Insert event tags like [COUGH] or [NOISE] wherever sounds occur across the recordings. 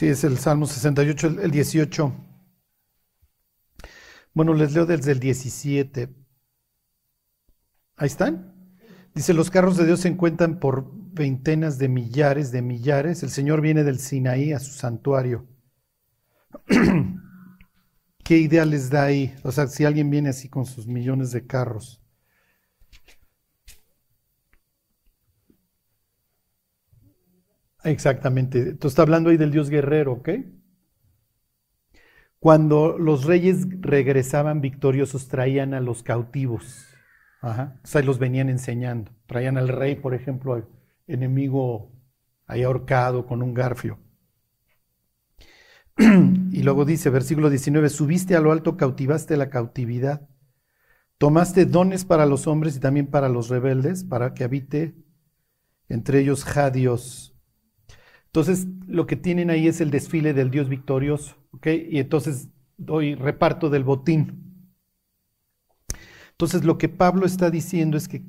Sí, es el Salmo 68, el, el 18. Bueno, les leo desde el 17. Ahí están. Dice, los carros de Dios se encuentran por veintenas de millares de millares. El Señor viene del Sinaí a su santuario. [CLEARS THROAT] ¿Qué idea les da ahí? O sea, si alguien viene así con sus millones de carros. Exactamente. Entonces está hablando ahí del Dios guerrero, ¿ok? Cuando los reyes regresaban victoriosos, traían a los cautivos. Ajá. O sea, los venían enseñando. Traían al rey, por ejemplo, al enemigo ahí ahorcado con un garfio. [CLEARS THROAT] y luego dice, versículo 19, subiste a lo alto, cautivaste la cautividad. Tomaste dones para los hombres y también para los rebeldes, para que habite entre ellos Jadios. Entonces, lo que tienen ahí es el desfile del Dios victorioso. Y entonces doy reparto del botín. Entonces, lo que Pablo está diciendo es que,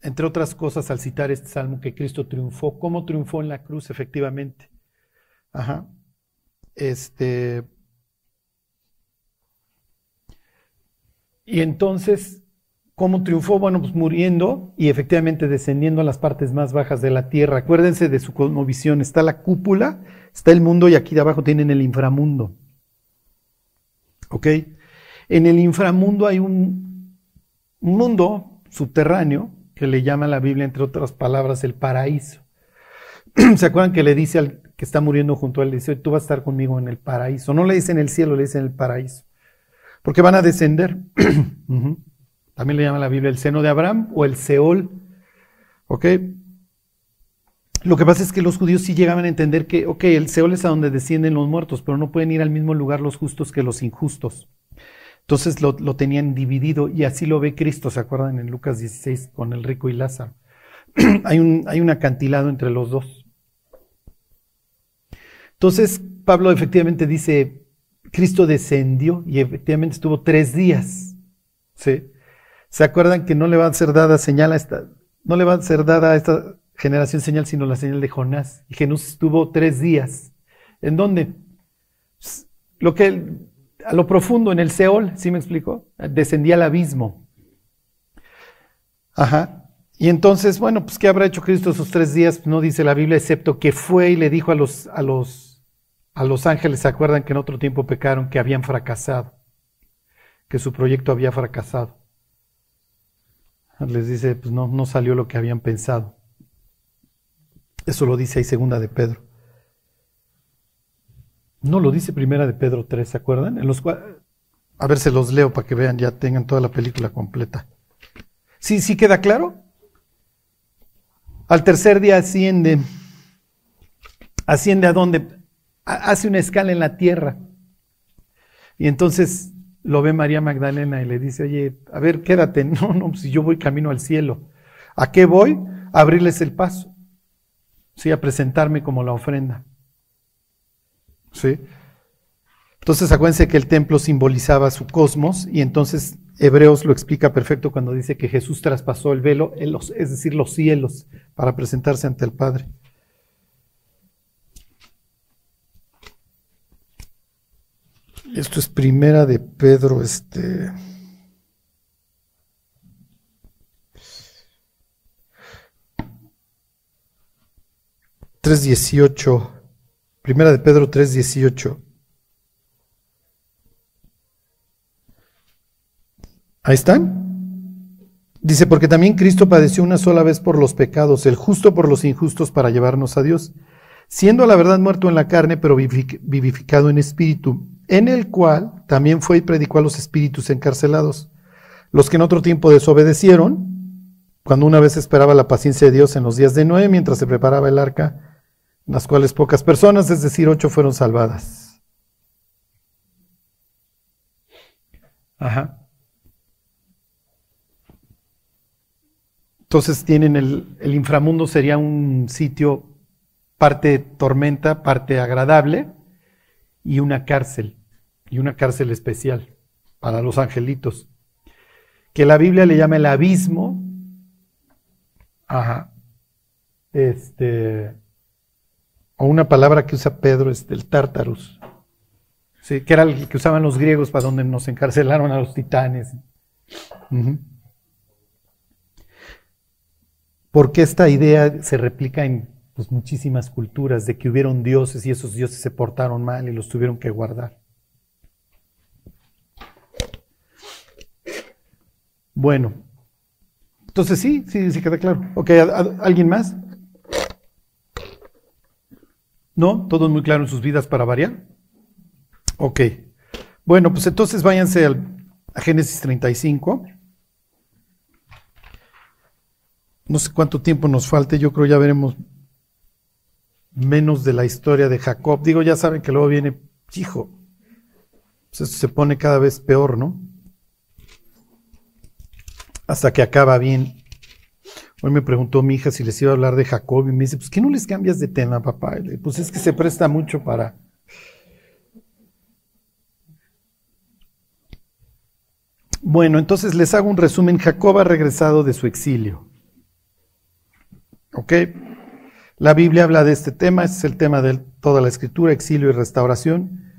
entre otras cosas, al citar este salmo, que Cristo triunfó, ¿cómo triunfó en la cruz, efectivamente? Ajá. Este. Y entonces, ¿cómo triunfó? Bueno, pues muriendo y efectivamente descendiendo a las partes más bajas de la tierra. Acuérdense de su cosmovisión. Está la cúpula, está el mundo y aquí de abajo tienen el inframundo. ¿Ok? En el inframundo hay un, un mundo subterráneo que le llama la Biblia, entre otras palabras, el paraíso. [CLEARS THROAT] ¿Se acuerdan que le dice al que está muriendo junto a él, dice, tú vas a estar conmigo en el paraíso? No le dice en el cielo, le dice en el paraíso. Porque van a descender. [CLEARS THROAT] También le llama la Biblia el seno de Abraham o el Seol. ¿Ok? Lo que pasa es que los judíos sí llegaban a entender que, ok, el Seol es a donde descienden los muertos, pero no pueden ir al mismo lugar los justos que los injustos. Entonces lo, lo tenían dividido y así lo ve Cristo, ¿se acuerdan en Lucas 16 con el rico y Lázaro? [CLEARS THROAT] hay, un, hay un acantilado entre los dos. Entonces, Pablo efectivamente dice, Cristo descendió y efectivamente estuvo tres días. ¿sí? ¿Se acuerdan que no le va a ser dada señal a esta, no le va a ser dada a esta generación señal, sino la señal de Jonás? Y Jesús estuvo tres días. ¿En dónde? Lo que, a lo profundo, en el Seol, ¿sí me explico? Descendía al abismo. Ajá. Y entonces, bueno, pues ¿qué habrá hecho Cristo esos tres días? No dice la Biblia, excepto que fue y le dijo a los, a los, a los ángeles, ¿se acuerdan que en otro tiempo pecaron, que habían fracasado? Que su proyecto había fracasado. Les dice, pues no, no salió lo que habían pensado. Eso lo dice ahí segunda de Pedro. No lo dice primera de Pedro 3, ¿se acuerdan? En los a ver, se los leo para que vean, ya tengan toda la película completa. ¿Sí, sí queda claro? Al tercer día asciende. ¿Asciende a dónde? Hace una escala en la tierra. Y entonces lo ve María Magdalena y le dice, oye, a ver, quédate. [LAUGHS] No, no, si yo voy camino al cielo. ¿A qué voy? A abrirles el paso. Sí, a presentarme como la ofrenda. ¿Sí? Entonces acuérdense que el templo simbolizaba su cosmos y entonces Hebreos lo explica perfecto cuando dice que Jesús traspasó el velo, es decir, los cielos, para presentarse ante el Padre. Esto es primera de Pedro, este. Tres dieciocho. Primera de Pedro 3.18. Ahí están. Dice, porque también Cristo padeció una sola vez por los pecados, el justo por los injustos para llevarnos a Dios, siendo a la verdad muerto en la carne, pero vivificado en espíritu, en el cual también fue y predicó a los espíritus encarcelados, los que en otro tiempo desobedecieron, cuando una vez esperaba la paciencia de Dios en los días de Noé, mientras se preparaba el arca, las cuales pocas personas, es decir, ocho, fueron salvadas. Ajá. Entonces tienen el, inframundo sería un sitio parte tormenta, parte agradable y una cárcel, y una cárcel especial. para los angelitos, que la Biblia le llama el abismo. Ajá. Este, o una palabra que usa Pedro es el tártarus. Sí, que era el que usaban los griegos para donde nos encarcelaron a los titanes. Porque esta idea se replica en pues, muchísimas culturas de que hubieron dioses y esos dioses se portaron mal y los tuvieron que guardar. Bueno, entonces sí, sí, sí queda claro. Ok, ¿alguien más? ¿No? ¿Todo es muy claro en sus vidas para variar? Ok. Bueno, pues entonces váyanse al, a Génesis 35. No sé cuánto tiempo nos falte, yo creo ya veremos menos de la historia de Jacob. Digo, ya saben que luego viene, hijo, pues se pone cada vez peor, ¿no? hasta que acaba bien. Hoy me preguntó mi hija si les iba a hablar de Jacob y me dice, pues ¿qué no les cambias de tema, papá? pues es que se presta mucho para... Bueno, entonces les hago un resumen. Jacob ha regresado de su exilio. ¿Ok? La Biblia habla de este tema, este es el tema de toda la escritura, exilio y restauración.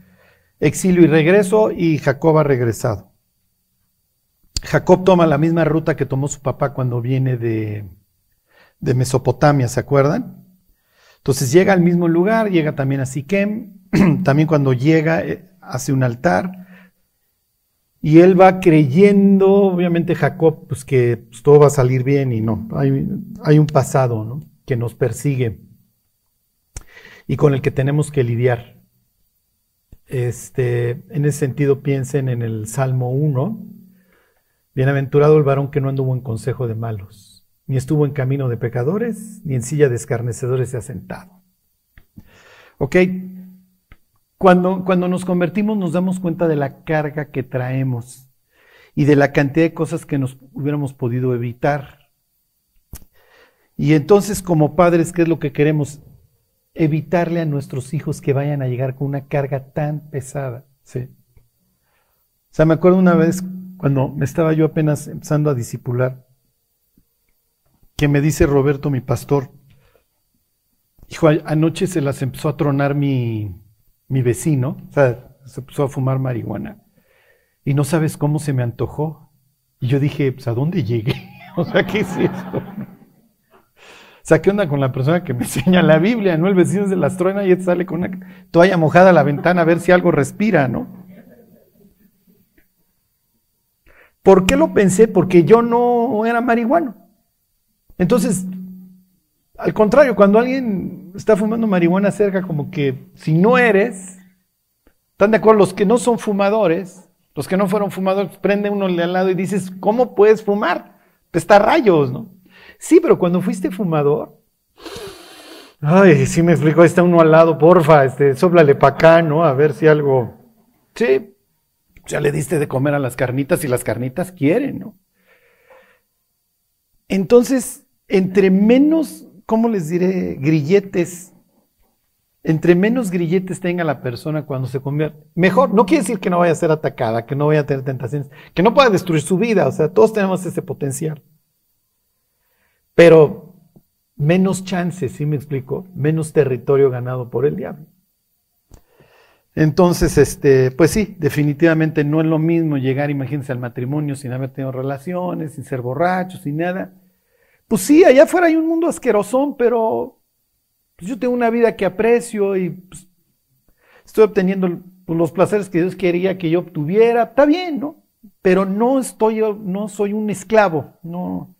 Exilio y regreso, y Jacob ha regresado. Jacob toma la misma ruta que tomó su papá cuando viene de, Mesopotamia, ¿se acuerdan? Entonces llega al mismo lugar, llega también a Siquem, [CLEARS THROAT] también cuando llega eh, hace un altar, y él va creyendo, obviamente Jacob, pues que pues, todo va a salir bien y no, hay, un pasado ¿no? que nos persigue y con el que tenemos que lidiar. Este, en ese sentido piensen en el Salmo 1, Bienaventurado el varón que no anduvo en consejo de malos, ni estuvo en camino de pecadores, ni en silla de escarnecedores se ha sentado. ¿Ok? Cuando, cuando nos convertimos nos damos cuenta de la carga que traemos y de la cantidad de cosas que nos hubiéramos podido evitar. Y entonces como padres, ¿qué es lo que queremos? Evitarle a nuestros hijos que vayan a llegar con una carga tan pesada. ¿sí? O sea, me acuerdo una vez cuando me estaba yo apenas empezando a disipular, que me dice Roberto, mi pastor, hijo, anoche se las empezó a tronar mi, mi vecino, o sea, se empezó a fumar marihuana, y no sabes cómo se me antojó. Y yo dije, pues, ¿a dónde llegué? [LAUGHS] o sea, ¿qué es esto? O sea, ¿qué onda con la persona que me [LAUGHS] enseña la Biblia? ¿No? El vecino se las truena y él sale con una toalla mojada a la ventana a ver si algo respira, ¿no? ¿Por qué lo pensé? Porque yo no era marihuano. Entonces, al contrario, cuando alguien está fumando marihuana cerca, como que si no eres, ¿están de acuerdo? Los que no son fumadores, los que no fueron fumadores, prende uno de al lado y dices, ¿cómo puedes fumar? Te está rayos, ¿no? Sí, pero cuando fuiste fumador, ay, sí me explicó, está uno al lado, porfa, este, sóplale para acá, ¿no? A ver si algo. Sí, ya le diste de comer a las carnitas y las carnitas quieren, ¿no? Entonces, entre menos, ¿cómo les diré? Grilletes, entre menos grilletes tenga la persona cuando se convierte, mejor. No quiere decir que no vaya a ser atacada, que no vaya a tener tentaciones, que no pueda destruir su vida, o sea, todos tenemos ese potencial. Pero menos chances, ¿sí me explico? Menos territorio ganado por el diablo. Entonces, este, pues sí, definitivamente no es lo mismo llegar, imagínense, al matrimonio sin haber tenido relaciones, sin ser borrachos, sin nada. Pues sí, allá afuera hay un mundo asquerosón, pero pues yo tengo una vida que aprecio y pues, estoy obteniendo pues, los placeres que Dios quería que yo obtuviera. Está bien, ¿no? Pero no estoy, no soy un esclavo, no,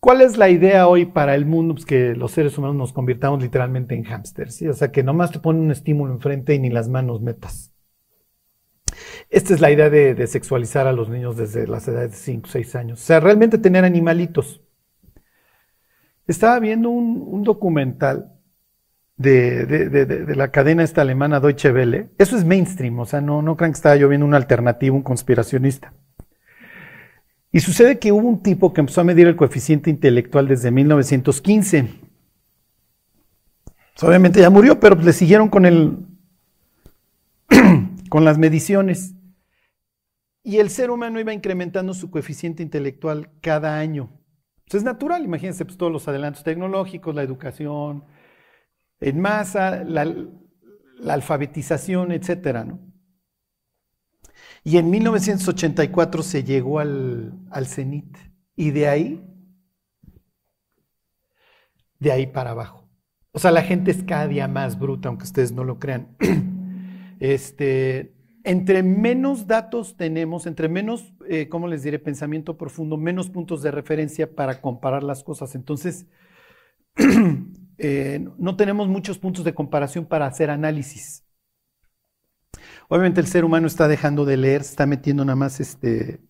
¿Cuál es la idea hoy para el mundo? Pues que los seres humanos nos convirtamos literalmente en hámsters, ¿sí? O sea, que nomás te ponen un estímulo enfrente y ni las manos metas. Esta es la idea de, sexualizar a los niños desde las edades de 5 o 6 años. O sea, realmente tener animalitos. Estaba viendo un, documental de, la cadena esta alemana Deutsche Welle. Eso es mainstream, o sea, no, no crean que estaba yo viendo un alternativo, un conspiracionista. Y sucede que hubo un tipo que empezó a medir el coeficiente intelectual desde 1915. obviamente ya murió, pero le siguieron con el [CLEARS THROAT] con las mediciones. y el ser humano iba incrementando su coeficiente intelectual cada año. Pues es natural, imagínense pues, todos los adelantos tecnológicos, la educación en masa, la, alfabetización, etcétera, ¿no? Y en 1984 se llegó al, al cenit. Y de ahí, de ahí para abajo. O sea, la gente es cada día más bruta, aunque ustedes no lo crean. [CLEARS THROAT] Este, entre menos datos tenemos, entre menos, eh, ¿cómo les diré?, pensamiento profundo, menos puntos de referencia para comparar las cosas. Entonces, [CLEARS THROAT] eh, no tenemos muchos puntos de comparación para hacer análisis. Obviamente el ser humano está dejando de leer, se está metiendo nada más este,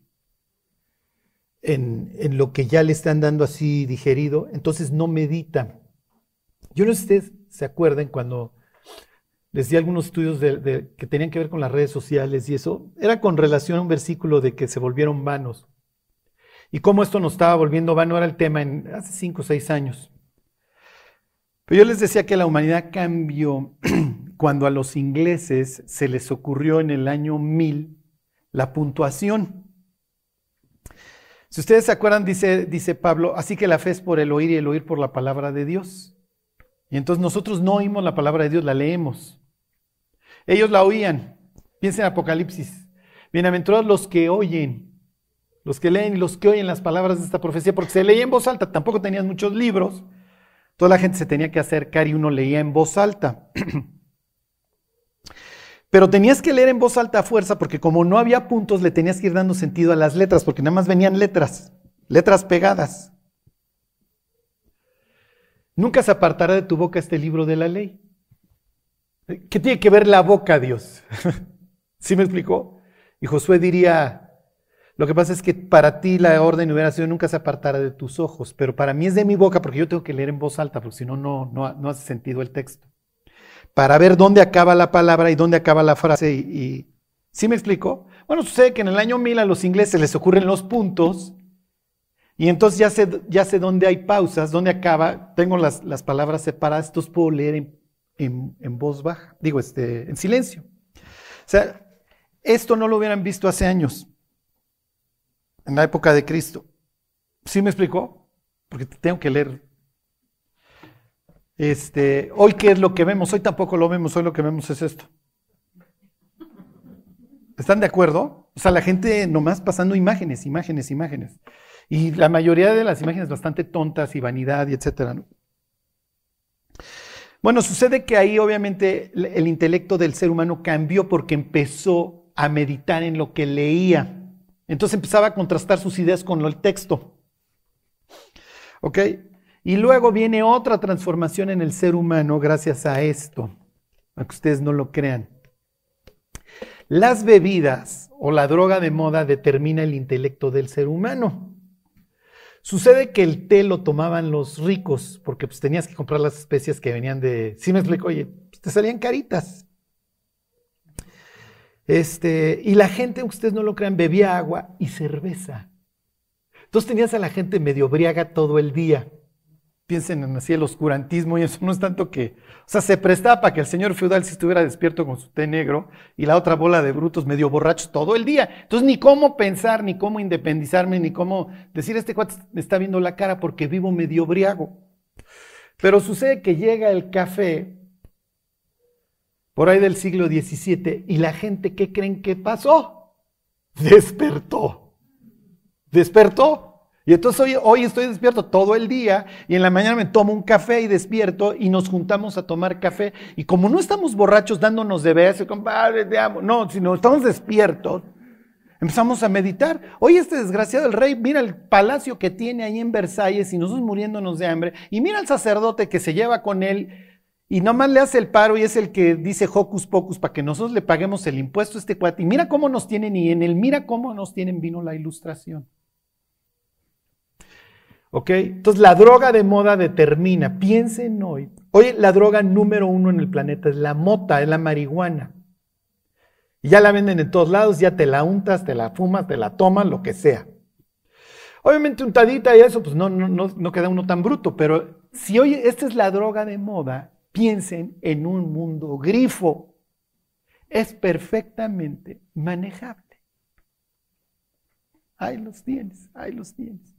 en, en, lo que ya le están dando así digerido, entonces no medita. Yo no sé si ustedes se acuerdan cuando les di algunos estudios que tenían que ver con las redes sociales y eso, era con relación a un versículo de que se volvieron vanos. Y cómo esto nos estaba volviendo vano era el tema en, hace cinco o seis años. Pero yo les decía que la humanidad cambió [CLEARS THROAT] cuando a los ingleses se les ocurrió en el año 1000 la puntuación. Si ustedes se acuerdan, dice, dice Pablo, así que la fe es por el oír y el oír por la palabra de Dios. Y entonces nosotros no oímos la palabra de Dios, la leemos. Ellos la oían. Piensen en Apocalipsis. Bienaventurados los que oyen, los que leen y los que oyen las palabras de esta profecía, porque se leía en voz alta, tampoco tenían muchos libros. Toda la gente se tenía que acercar y uno leía en voz alta. [CLEARS THROAT] Pero tenías que leer en voz alta a fuerza porque como no había puntos le tenías que ir dando sentido a las letras porque nada más venían letras, letras pegadas. Nunca se apartará de tu boca este libro de la ley. ¿Qué tiene que ver la boca, Dios? [LAUGHS] ¿Sí me explicó? Y Josué diría, lo que pasa es que para ti la orden hubiera sido nunca se apartará de tus ojos, pero para mí es de mi boca porque yo tengo que leer en voz alta, porque si no, no, no hace sentido el texto. Para ver dónde acaba la palabra y dónde acaba la frase. Y, ¿Sí me explicó? Bueno, sucede que en el año 1000 a los ingleses les ocurren los puntos y entonces ya sé, ya sé dónde hay pausas, dónde acaba, tengo las, las palabras separadas, entonces puedo leer en, en, voz baja, digo, este, en silencio. O sea, esto no lo hubieran visto hace años, en la época de Cristo. ¿Sí me explicó? Porque tengo que leer. Este, hoy, ¿qué es lo que vemos? Hoy tampoco lo vemos, hoy lo que vemos es esto. ¿Están de acuerdo? O sea, la gente nomás pasando imágenes, imágenes, imágenes. Y la mayoría de las imágenes bastante tontas y vanidad y etcétera. Bueno, sucede que ahí obviamente el intelecto del ser humano cambió porque empezó a meditar en lo que leía. Entonces empezaba a contrastar sus ideas con el texto. ¿Ok? Y luego viene otra transformación en el ser humano gracias a esto, aunque ustedes no lo crean. Las bebidas o la droga de moda determina el intelecto del ser humano. Sucede que el té lo tomaban los ricos, porque pues tenías que comprar las especias que venían de. Sí me explico, oye, pues, te salían caritas. Este, y la gente, ustedes no lo crean, bebía agua y cerveza. Entonces tenías a la gente medio briaga todo el día piensen en así el oscurantismo y eso no es tanto que, o sea, se prestaba para que el señor feudal si estuviera despierto con su té negro y la otra bola de brutos medio borrachos todo el día. Entonces ni cómo pensar, ni cómo independizarme, ni cómo decir este cuate me está viendo la cara porque vivo medio briago. Pero sucede que llega el café por ahí del siglo XVII y la gente, ¿qué creen que pasó? Despertó. Despertó. Y entonces hoy, hoy, estoy despierto todo el día y en la mañana me tomo un café y despierto y nos juntamos a tomar café. Y como no estamos borrachos dándonos de beso, compadre, te amo, no, sino estamos despiertos, empezamos a meditar. Hoy este desgraciado el rey, mira el palacio que tiene ahí en Versalles y nosotros muriéndonos de hambre. Y mira al sacerdote que se lleva con él y nomás le hace el paro y es el que dice hocus pocus para que nosotros le paguemos el impuesto a este cuate. Y mira cómo nos tienen y en él, mira cómo nos tienen vino la ilustración. ¿Ok? Entonces la droga de moda determina, piensen hoy, hoy la droga número uno en el planeta es la mota, es la marihuana. Y ya la venden en todos lados, ya te la untas, te la fumas, te la tomas, lo que sea. Obviamente untadita y eso, pues no, no, no, no queda uno tan bruto, pero si hoy esta es la droga de moda, piensen en un mundo grifo. Es perfectamente manejable. ahí los tienes, ahí los tienes.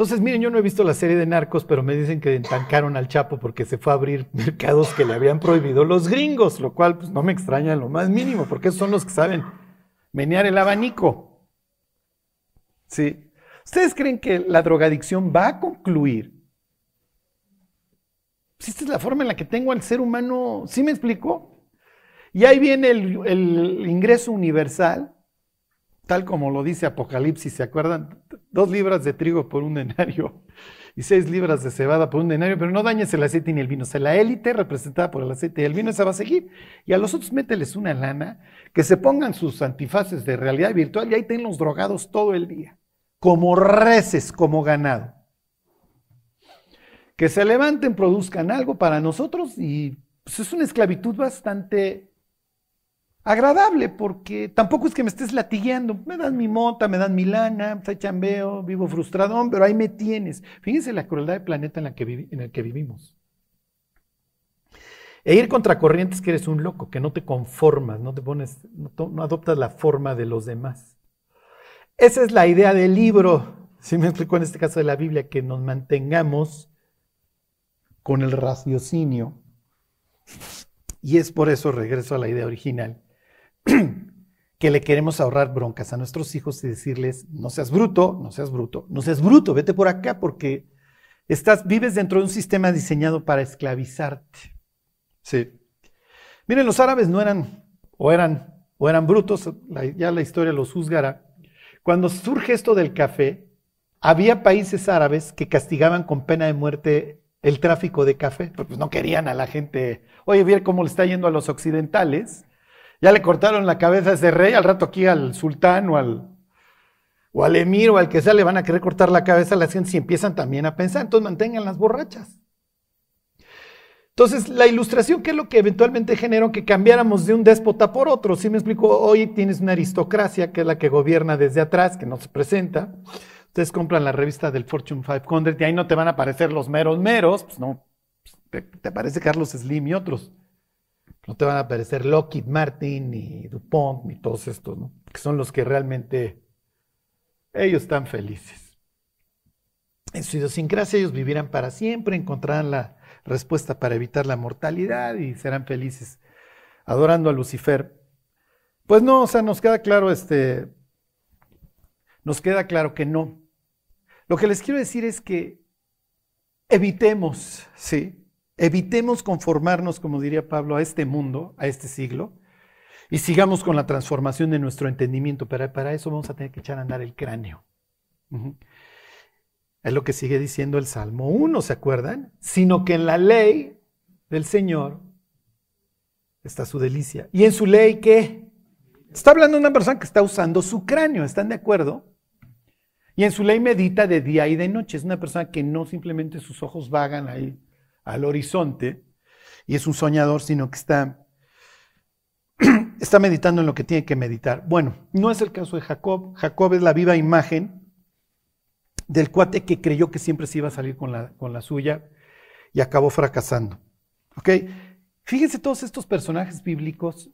Entonces, miren, yo no he visto la serie de narcos, pero me dicen que entancaron al Chapo porque se fue a abrir [LAUGHS] mercados que le habían prohibido los gringos, lo cual pues, no me extraña lo más mínimo, porque son los que saben menear el abanico. ¿Sí? ¿Ustedes creen que la drogadicción va a concluir? Si esta es la forma en la que tengo al ser humano, ¿sí me explico? Y ahí viene el ingreso universal, tal como lo dice Apocalipsis, ¿se acuerdan? Dos libras de trigo por un denario [LAUGHS] y seis libras de cebada por un denario, pero no dañes el aceite ni el vino. La élite representada por el aceite y el vino, esa va a seguir. Y a los otros mételes una lana, que se pongan sus antifaces de realidad virtual y ahí tienen los drogados todo el día, como reces, como ganado. Que se levanten, produzcan algo para nosotros y pues, es una esclavitud bastante agradable, porque tampoco es que me estés latigueando. Me dan mi mota, me dan mi lana, pues chambeo, vivo frustrado, pero ahí me tienes. Fíjense la crueldad del planeta en, el que vivimos. E ir contra corrientes que eres un loco, que no te conformas, no te pones, no, adoptas la forma de los demás. Esa es la idea del libro, si me explico en este caso de la Biblia, que nos mantengamos con el raciocinio. Y es por eso, regreso a la idea original, [CLEARS THROAT] que le queremos ahorrar broncas a nuestros hijos y decirles, no seas bruto, no seas bruto, no seas bruto, vete por acá porque estás, vives dentro de un sistema diseñado para esclavizarte. Sí. Miren, los árabes no eran, o eran, o eran brutos, ya la historia los juzgará. Cuando surge esto del café, había países árabes que castigaban con pena de muerte el tráfico de café, pues no querían a la gente, oye, ver cómo le está yendo a los occidentales, ya le cortaron la cabeza a ese rey, al rato aquí al sultán o al, o al emir o al que sea le van a querer cortar la cabeza a la gente si empiezan también a pensar. Entonces mantengan las borrachas. Entonces, la ilustración, ¿qué es lo que eventualmente generó que cambiáramos de un déspota por otro? Si me explico, hoy tienes una aristocracia que es la que gobierna desde atrás, que no se presenta. Ustedes compran la revista del Fortune 500 y ahí no te van a aparecer los meros meros, pues no, te, te aparece Carlos Slim y otros. No te van a aparecer Lockheed Martin, ni DuPont, ni todos estos, ¿no? Que son los que realmente ellos están felices. En su idiosincrasia ellos vivirán para siempre, encontrarán la respuesta para evitar la mortalidad y serán felices adorando a Lucifer. Pues no, o sea, nos queda claro este nos queda claro que no. Lo que les quiero decir es que evitemos, ¿sí? Evitemos conformarnos, como diría Pablo, a este mundo, a este siglo, y sigamos con la transformación de nuestro entendimiento. Pero para eso vamos a tener que echar a andar el cráneo. Es lo que sigue diciendo el Salmo 1, ¿se acuerdan? Sino que en la ley del Señor está su delicia. ¿Y en su ley qué? Está hablando una persona que está usando su cráneo, ¿están de acuerdo? Y en su ley medita de día y de noche. Es una persona que no simplemente sus ojos vagan ahí al horizonte y es un soñador, sino que está, [CLEARS THROAT] está meditando en lo que tiene que meditar. Bueno, no es el caso de Jacob. Jacob es la viva imagen del cuate que creyó que siempre se iba a salir con la, con la suya y acabó fracasando. Fíjense todos estos personajes bíblicos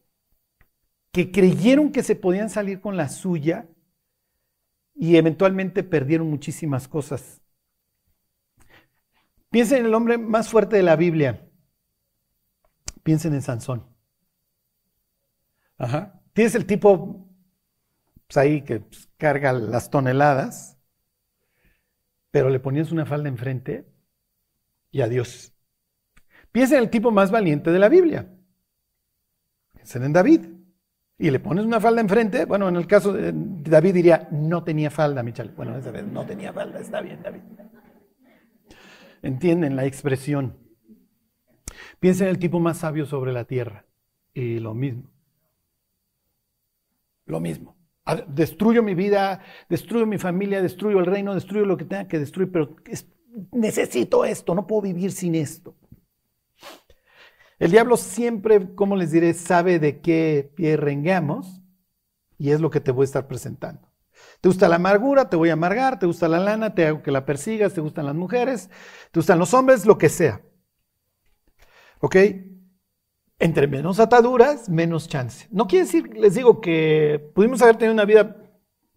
que creyeron que se podían salir con la suya y eventualmente perdieron muchísimas cosas. Piensen en el hombre más fuerte de la Biblia. Piensen en Sansón. Ajá. Tienes el tipo pues, ahí que pues, carga las toneladas, pero le ponías una falda enfrente y adiós. Piensen en el tipo más valiente de la Biblia. Piensen en David. Y le pones una falda enfrente. Bueno, en el caso de David diría, no tenía falda, Michal. Bueno, esa vez no tenía falda, está bien, David entienden la expresión. Piensa en el tipo más sabio sobre la tierra. Y lo mismo. Lo mismo. Destruyo mi vida, destruyo mi familia, destruyo el reino, destruyo lo que tenga que destruir, pero necesito esto, no puedo vivir sin esto. El diablo siempre, como les diré, sabe de qué pie rengamos y es lo que te voy a estar presentando. ¿Te gusta la amargura? Te voy a amargar. ¿Te gusta la lana? Te hago que la persigas. ¿Te gustan las mujeres? ¿Te gustan los hombres? Lo que sea. ¿Ok? entre menos ataduras, menos chance. No quiere decir, les digo, que pudimos haber tenido una vida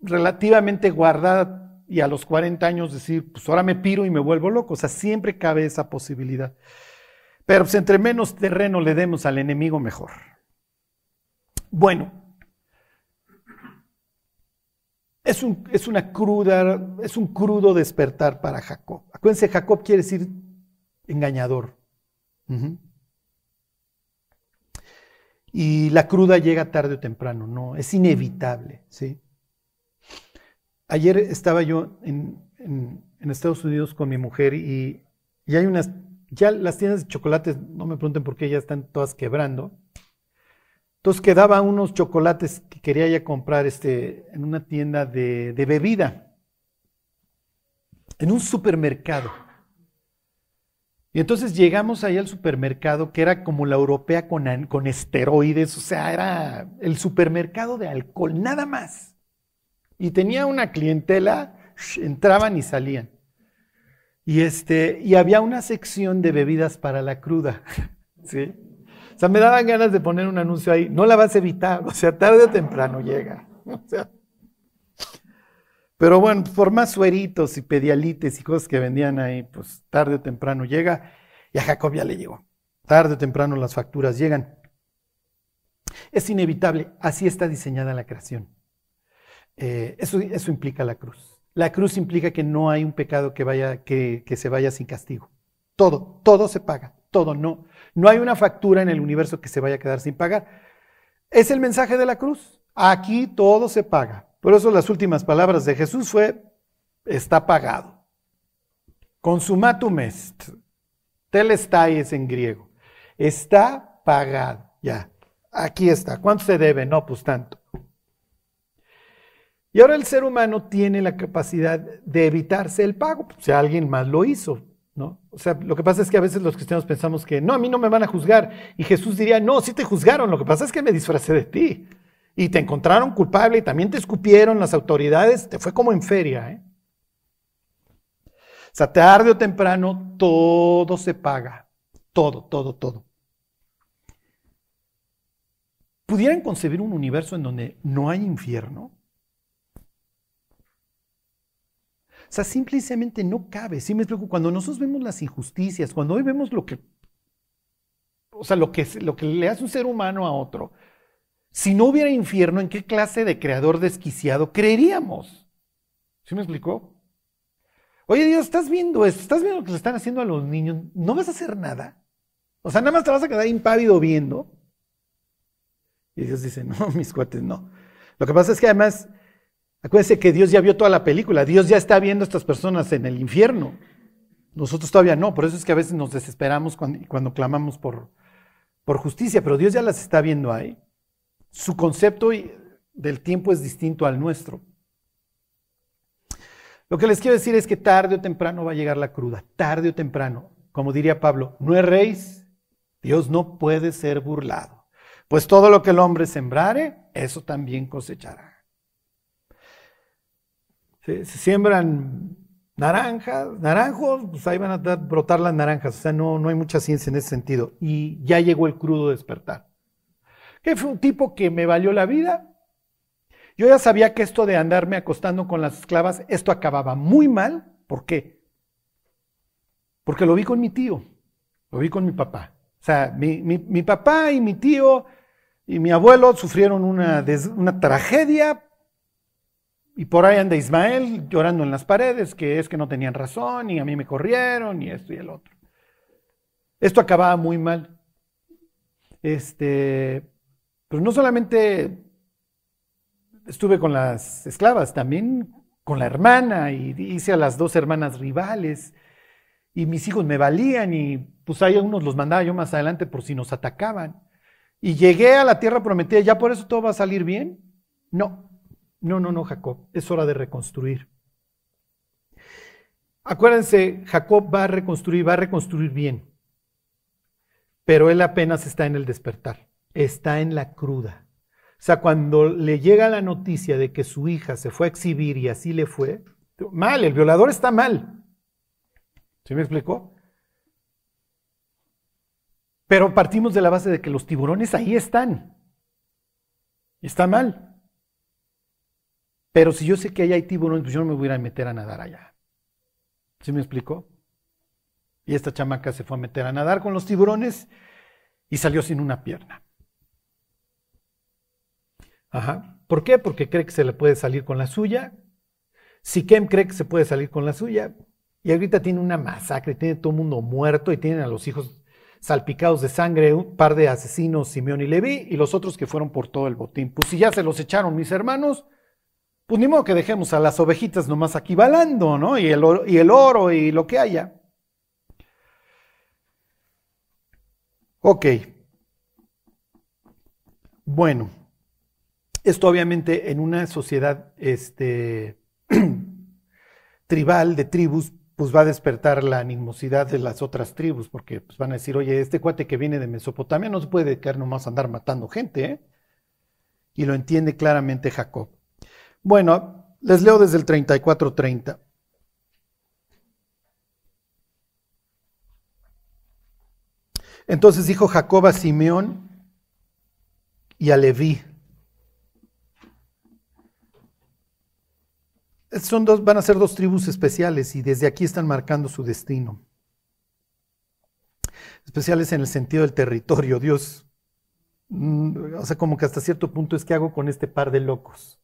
relativamente guardada y a los 40 años decir, pues ahora me piro y me vuelvo loco. O sea, siempre cabe esa posibilidad. Pero pues, entre menos terreno le demos al enemigo, mejor. Bueno, es, un, es una cruda, es un crudo despertar para Jacob. Acuérdense, Jacob quiere decir engañador. Y la cruda llega tarde o temprano, no, es inevitable, ¿sí? Ayer estaba yo en, Estados Unidos con mi mujer y, y, hay unas, ya las tiendas de chocolates, no me pregunten por qué ya están todas quebrando. Entonces quedaba unos chocolates que quería ya comprar este, en una tienda de, bebida, en un supermercado. Y entonces llegamos ahí al supermercado, que era como la europea con, con esteroides, o sea, era el supermercado de alcohol, nada más. Y tenía una clientela, entraban y salían. Y, este, y había una sección de bebidas para la cruda. [LAUGHS] ¿sí? O sea, me daban ganas de poner un anuncio ahí. No la vas a evitar, o sea, tarde o temprano llega. [LAUGHS] O sea, pero bueno, por más sueritos y pedialites y cosas que vendían ahí, pues tarde o temprano llega. Y a Jacob ya le llegó. Tarde o temprano las facturas llegan. Es inevitable, así está diseñada la creación. Eh, eso, eso, implica la cruz. La cruz implica que no hay un pecado que, vaya, que, que se vaya sin castigo. Todo, todo se paga, todo no. No hay una factura en el universo que se vaya a quedar sin pagar. Es el mensaje de la cruz. Aquí todo se paga. Por eso las últimas palabras de Jesús fue, está pagado. Consumatum est. Telestai es en griego. Está pagado. Ya. Aquí está. ¿Cuánto se debe? No, pues tanto. Y ahora el ser humano tiene la capacidad de evitarse el pago, pues, si alguien más lo hizo, ¿no? O sea, lo que pasa es que a veces los cristianos pensamos que no, a mí no me van a juzgar. Y Jesús diría, no, sí te juzgaron, lo que pasa es que me disfracé de ti y te encontraron culpable y también te escupieron las autoridades, te fue como en feria. ¿eh? O sea, tarde o temprano todo se paga. Todo, todo, todo. ¿Pudieran concebir un universo en donde no hay infierno? O sea, simplemente no cabe. ¿Sí me explico? Cuando nosotros vemos las injusticias, cuando hoy vemos lo que, o sea, lo que, lo que le hace un ser humano a otro, si no hubiera infierno, ¿en qué clase de creador desquiciado creeríamos? ¿Sí me explicó? Oye Dios, estás viendo esto, estás viendo lo que le están haciendo a los niños, no vas a hacer nada. O sea, nada más te vas a quedar impávido viendo. Y Dios dice, [LAUGHS] no, mis cuates, no. Lo que pasa es que además, acuérdense que Dios ya vio toda la película, Dios ya está viendo a estas personas en el infierno. Nosotros todavía no, por eso es que a veces nos desesperamos cuando, cuando clamamos por, por justicia, pero Dios ya las está viendo ahí. Su concepto del tiempo es distinto al nuestro. Lo que les quiero decir es que tarde o temprano va a llegar la cruda, tarde o temprano. Como diría Pablo, no erréis, Dios no puede ser burlado. Pues todo lo que el hombre sembrare, eso también cosechará. Se, siembran naranjas, naranjos, pues ahí van a brotar las naranjas. O sea, no, no hay mucha ciencia en ese sentido. Y ya llegó el crudo despertar que fue un tipo que me valió la vida. Yo ya sabía que esto de andarme acostando con las esclavas, esto acababa muy mal. ¿Por qué? Porque lo vi con mi tío, lo vi con mi papá. O sea, mi, papá y mi tío y mi abuelo sufrieron una, una tragedia y por ahí anda Ismael llorando en las paredes, que es que no tenían razón y a mí me corrieron y esto y el otro. Esto acababa muy mal. Este, pero no solamente estuve con las esclavas, también con la hermana y hice a las dos hermanas rivales y mis hijos me valían y pues ahí unos los mandaba yo más adelante por si nos atacaban. Y llegué a la tierra prometida, ¿ya por eso todo va a salir bien? No, no, no, no, Jacob, es hora de reconstruir. Acuérdense, Jacob va a reconstruir, va a reconstruir bien, pero él apenas está en el despertar está en la cruda. O sea, cuando le llega la noticia de que su hija se fue a exhibir y así le fue, mal, el violador está mal. ¿Sí me explicó? Pero partimos de la base de que los tiburones ahí están. Está mal. Pero si yo sé que ahí hay tiburones, pues yo no me voy a meter a nadar allá. ¿Sí me explicó? Y esta chamaca se fue a meter a nadar con los tiburones y salió sin una pierna. Ajá. ¿Por qué? Porque cree que se le puede salir con la suya. Siquem cree que se puede salir con la suya. Y ahorita tiene una masacre, tiene todo el mundo muerto y tienen a los hijos salpicados de sangre, un par de asesinos, Simeón y Leví, y los otros que fueron por todo el botín. Pues si ya se los echaron mis hermanos, pues ni modo que dejemos a las ovejitas nomás aquí balando, ¿no? Y el oro y, el oro y lo que haya. Ok. Bueno, esto obviamente en una sociedad este, [CLEARS THROAT] tribal, de tribus, pues va a despertar la animosidad de las otras tribus, porque pues van a decir, oye, este cuate que viene de Mesopotamia no se puede dedicar nomás a andar matando gente, ¿eh? Y lo entiende claramente Jacob. Bueno, les leo desde el 34-30. Entonces dijo Jacob a Simeón y a Leví. Son dos, van a ser dos tribus especiales y desde aquí están marcando su destino. Especiales en el sentido del territorio. Dios, mm, o sea, como que hasta cierto punto es que hago con este par de locos.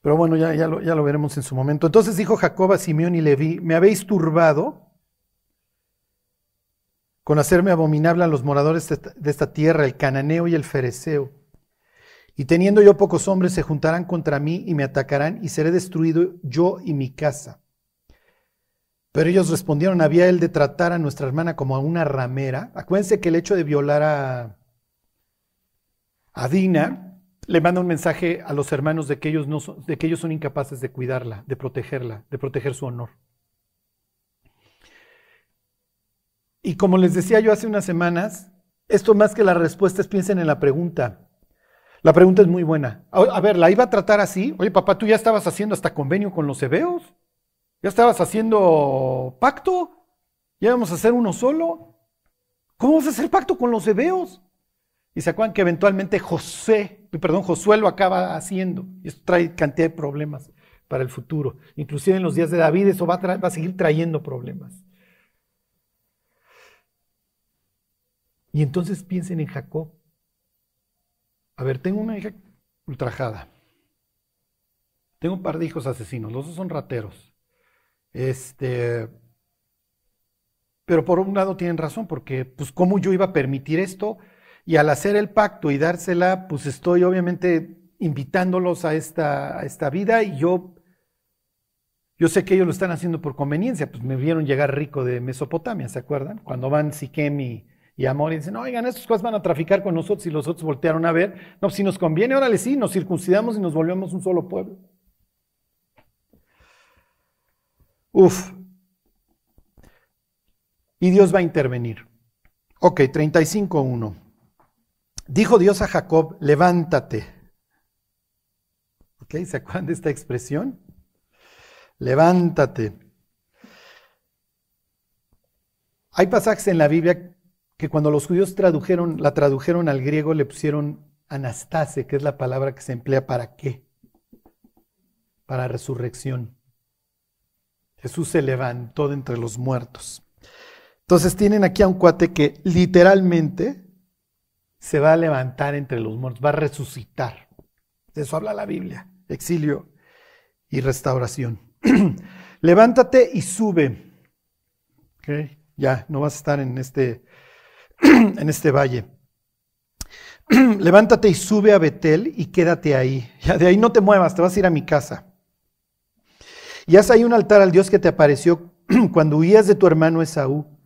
Pero bueno, ya, ya, lo, ya lo veremos en su momento. Entonces dijo Jacob a Simeón y Leví, me habéis turbado con hacerme abominable a los moradores de esta tierra, el cananeo y el fereceo. Y teniendo yo pocos hombres, se juntarán contra mí y me atacarán, y seré destruido yo y mi casa. Pero ellos respondieron, había él de tratar a nuestra hermana como a una ramera. Acuérdense que el hecho de violar a, a Dina le manda un mensaje a los hermanos de que, ellos no son, de que ellos son incapaces de cuidarla, de protegerla, de proteger su honor. Y como les decía yo hace unas semanas, esto más que la respuesta es piensen en la pregunta. La pregunta es muy buena. A ver, ¿la iba a tratar así? Oye, papá, ¿tú ya estabas haciendo hasta convenio con los hebeos? ¿Ya estabas haciendo pacto? ¿Ya íbamos a hacer uno solo? ¿Cómo vas a hacer pacto con los hebeos? Y se acuerdan que eventualmente José, perdón, Josué lo acaba haciendo. Esto trae cantidad de problemas para el futuro. Inclusive en los días de David eso va a, va a seguir trayendo problemas. Y entonces piensen en Jacob. A ver, tengo una hija ultrajada. Tengo un par de hijos asesinos, los dos son rateros. Este, pero por un lado tienen razón, porque pues cómo yo iba a permitir esto y al hacer el pacto y dársela, pues estoy obviamente invitándolos a esta, esta vida y yo, yo sé que ellos lo están haciendo por conveniencia, pues me vieron llegar rico de Mesopotamia, ¿se acuerdan? Cuando van Siquem y, y Amor y dicen, oigan, estos cosas van a traficar con nosotros y los otros voltearon a ver. No, pues si nos conviene, órale sí, nos circuncidamos y nos volvemos un solo pueblo. Uf. Y Dios va a intervenir. Ok, 35.1. Dijo Dios a Jacob, levántate. ¿se acuerdan de esta expresión? Levántate. Hay pasajes en la Biblia que cuando los judíos tradujeron, la tradujeron al griego le pusieron anastase, que es la palabra que se emplea para qué? Para resurrección. Jesús se levantó de entre los muertos. Entonces tienen aquí a un cuate que literalmente se va a levantar entre los muertos, va a resucitar. De eso habla la Biblia, exilio y restauración. [CLEARS THROAT] Levántate y sube. Ya, no vas a estar en este [CLEARS THROAT] en este valle. [CLEARS THROAT] Levántate y sube a Betel y quédate ahí. [LAUGHS] Ya de ahí no te muevas, te vas a ir a mi casa. Y haz ahí un altar al Dios que te apareció cuando huías de tu hermano Esaú.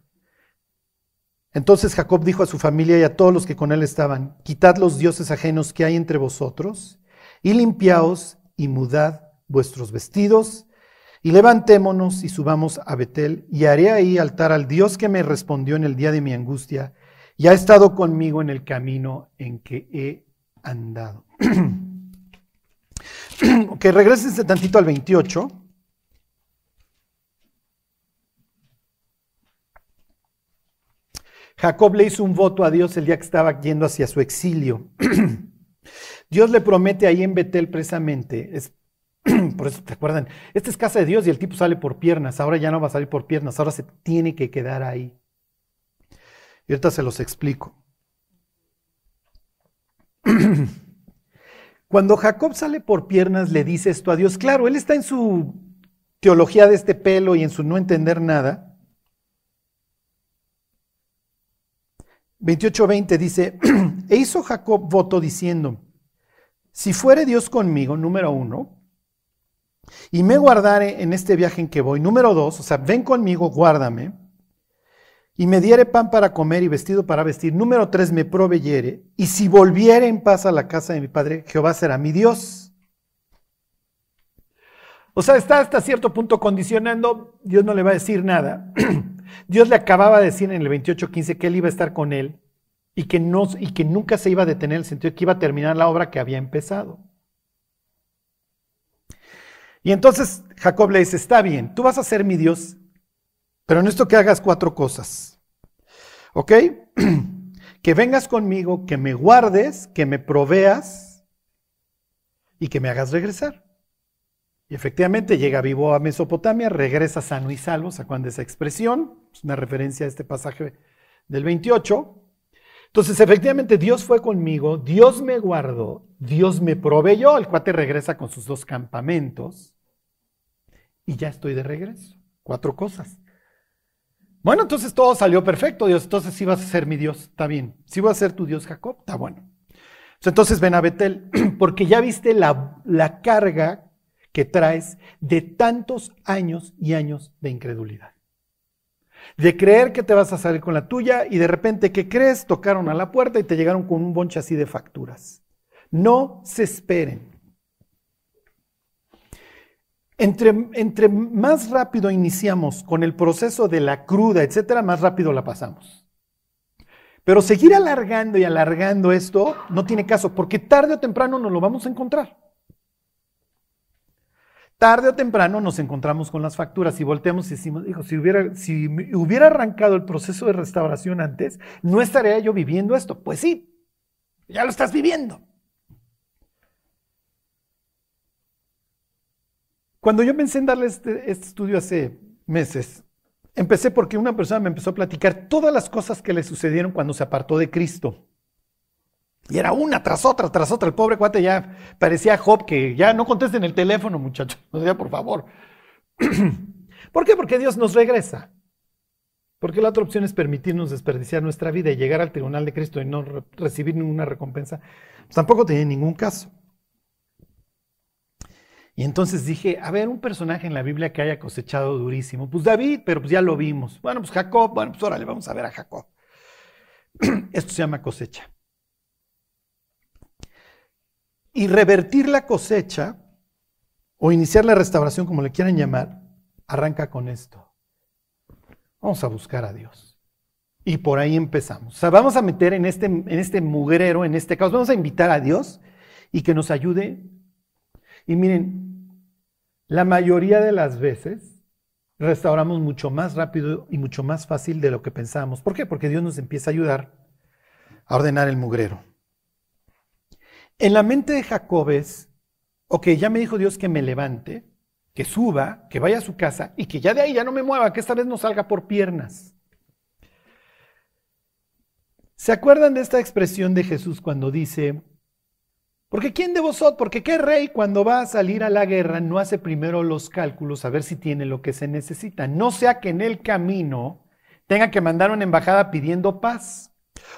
Entonces Jacob dijo a su familia y a todos los que con él estaban, quitad los dioses ajenos que hay entre vosotros y limpiaos y mudad vuestros vestidos y levantémonos y subamos a Betel y haré ahí altar al Dios que me respondió en el día de mi angustia y ha estado conmigo en el camino en que he andado. [CLEARS THROAT] ok, regresense tantito al 28. Jacob le hizo un voto a Dios el día que estaba yendo hacia su exilio. [CLEARS THROAT] Dios le promete ahí en Betel precisamente, es, [CLEARS THROAT] por eso te acuerdan, esta es casa de Dios y el tipo sale por piernas, ahora ya no va a salir por piernas, ahora se tiene que quedar ahí. Y ahorita se los explico. [CLEARS THROAT] Cuando Jacob sale por piernas le dice esto a Dios, claro, él está en su teología de este pelo y en su no entender nada. 28:20 dice, [CLEARS THROAT] e hizo Jacob voto diciendo, si fuere Dios conmigo, número uno, y me guardare en este viaje en que voy, número dos, o sea, ven conmigo, guárdame, y me diere pan para comer y vestido para vestir, número tres, me proveyere, y si volviere en paz a la casa de mi padre, Jehová será mi Dios. O sea, está hasta cierto punto condicionando, Dios no le va a decir nada. [CLEARS THROAT] Dios le acababa de decir en el 28.15 que él iba a estar con él y que, no, y que nunca se iba a detener en el sentido de que iba a terminar la obra que había empezado. Y entonces Jacob le dice, está bien, tú vas a ser mi Dios, pero en esto que hagas cuatro cosas. ¿Ok? [CLEARS THROAT] que vengas conmigo, que me guardes, que me proveas y que me hagas regresar. Y efectivamente llega vivo a Mesopotamia, regresa sano y salvo, ¿sacan de esa expresión? Es una referencia a este pasaje del 28. Entonces, efectivamente, Dios fue conmigo, Dios me guardó, Dios me proveyó. El cuate regresa con sus dos campamentos y ya estoy de regreso. Cuatro cosas. Bueno, entonces todo salió perfecto, Dios. Entonces sí vas a ser mi Dios, está bien. Sí voy a ser tu Dios, Jacob, está bueno. Entonces ven a Betel, [CLEARS THROAT] porque ya viste la, la carga que traes de tantos años y años de incredulidad de creer que te vas a salir con la tuya y de repente, ¿qué crees? Tocaron a la puerta y te llegaron con un bonche así de facturas. No se esperen. Entre, entre más rápido iniciamos con el proceso de la cruda, etcétera, más rápido la pasamos. Pero seguir alargando y alargando esto no tiene caso, porque tarde o temprano nos lo vamos a encontrar. Tarde o temprano nos encontramos con las facturas y volteamos y decimos, hijo, si hubiera, si hubiera arrancado el proceso de restauración antes, no estaría yo viviendo esto. Pues sí, ya lo estás viviendo. Cuando yo pensé en darle este, este estudio hace meses, empecé porque una persona me empezó a platicar todas las cosas que le sucedieron cuando se apartó de Cristo. Y era una tras otra, tras otra. El pobre cuate ya parecía Job que ya no contesten el teléfono, muchachos. [LAUGHS] O sea, por favor. [CLEARS THROAT] ¿Por qué? Porque Dios nos regresa. Porque la otra opción es permitirnos desperdiciar nuestra vida y llegar al tribunal de Cristo y no recibir ninguna recompensa. Pues tampoco tiene ningún caso. Y entonces dije, a ver, un personaje en la Biblia que haya cosechado durísimo. Pues David, pero pues ya lo vimos. Bueno, pues Jacob, bueno, pues órale, vamos a ver a Jacob. [CLEARS THROAT] Esto se llama cosecha. Y revertir la cosecha o iniciar la restauración, como le quieran llamar, arranca con esto. Vamos a buscar a Dios. Y por ahí empezamos. O sea, vamos a meter en este, en este mugrero, en este caos, vamos a invitar a Dios y que nos ayude. Y miren, la mayoría de las veces restauramos mucho más rápido y mucho más fácil de lo que pensábamos. ¿Por qué? Porque Dios nos empieza a ayudar a ordenar el mugrero. En la mente de Jacob es, ok, ya me dijo Dios que me levante, que suba, que vaya a su casa y que ya de ahí ya no me mueva, que esta vez no salga por piernas. ¿Se acuerdan de esta expresión de Jesús cuando dice, porque quién de vosotros, porque qué rey cuando va a salir a la guerra no hace primero los cálculos a ver si tiene lo que se necesita? No sea que en el camino tenga que mandar una embajada pidiendo paz.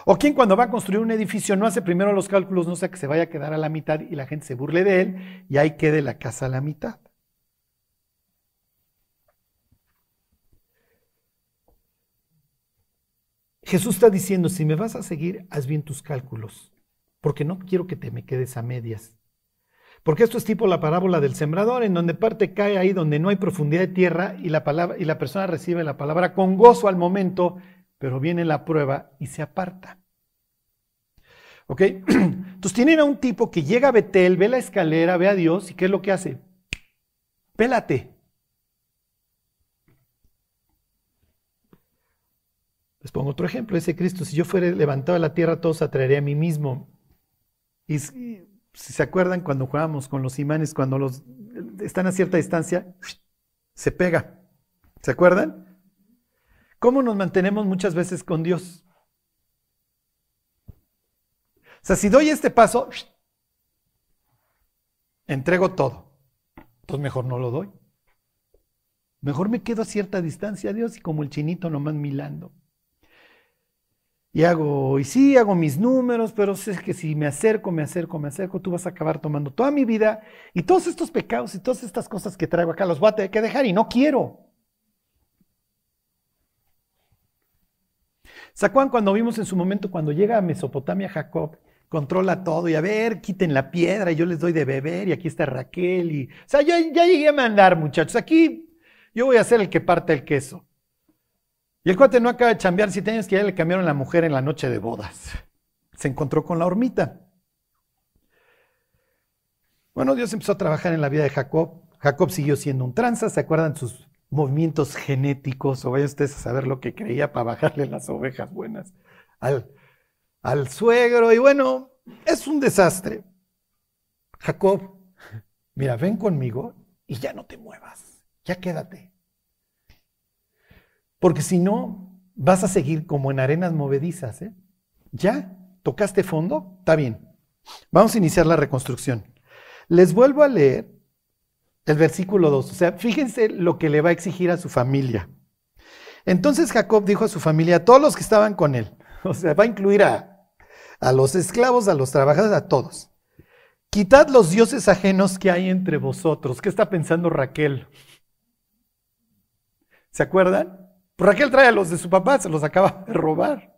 O quien cuando va a construir un edificio no hace primero los cálculos, no sea que se vaya a quedar a la mitad y la gente se burle de él y ahí quede la casa a la mitad. Jesús está diciendo, si me vas a seguir, haz bien tus cálculos, porque no quiero que te me quedes a medias. Porque esto es tipo la parábola del sembrador, en donde parte cae ahí donde no hay profundidad de tierra y la, palabra, y la persona recibe la palabra con gozo al momento, pero viene la prueba y se aparta. ¿Ok? [CLEARS THROAT] Entonces tienen a un tipo que llega a Betel, ve la escalera, ve a Dios y ¿qué es lo que hace? Pélate. Les pongo otro ejemplo. Dice Cristo, si yo fuera levantado a la tierra, todos atraería a mí mismo. Y si se acuerdan cuando jugábamos con los imanes, cuando los están a cierta distancia, se pega. ¿Se acuerdan? ¿Cómo nos mantenemos muchas veces con Dios? O sea, si doy este paso, entrego todo. Entonces mejor no lo doy. Mejor me quedo a cierta distancia, Dios, y como el chinito nomás milando. Y hago, y sí, hago mis números, pero sé que si me acerco, me acerco, me acerco, tú vas a acabar tomando toda mi vida y todos estos pecados y todas estas cosas que traigo acá los voy a tener que dejar y no quiero. ¿Sacuán cuando vimos en su momento cuando llega a Mesopotamia Jacob, controla todo y a ver, quiten la piedra y yo les doy de beber y aquí está Raquel y, o sea, ya, ya llegué a mandar muchachos, aquí yo voy a ser el que parte el queso. Y el cuate no acaba de chambear siete años que ya le cambiaron la mujer en la noche de bodas. Se encontró con la hormita. Bueno, Dios empezó a trabajar en la vida de Jacob. Jacob siguió siendo un tranza, ¿se acuerdan sus movimientos genéticos? O vayan ustedes a saber lo que creía para bajarle las ovejas buenas al, al suegro. Y bueno, es un desastre. Jacob, mira, ven conmigo y ya no te muevas, ya quédate. Porque si no, vas a seguir como en arenas movedizas. ¿eh? ¿Ya? ¿Tocaste fondo? Está bien. Vamos a iniciar la reconstrucción. Les vuelvo a leer el versículo 2. O sea, fíjense lo que le va a exigir a su familia. Entonces Jacob dijo a su familia, a todos los que estaban con él, [LAUGHS] o sea, va a incluir a, a los esclavos, a los trabajadores, a todos. Quitad los dioses ajenos que hay entre vosotros. ¿Qué está pensando Raquel? ¿Se acuerdan? Raquel trae a los de su papá, se los acaba de robar.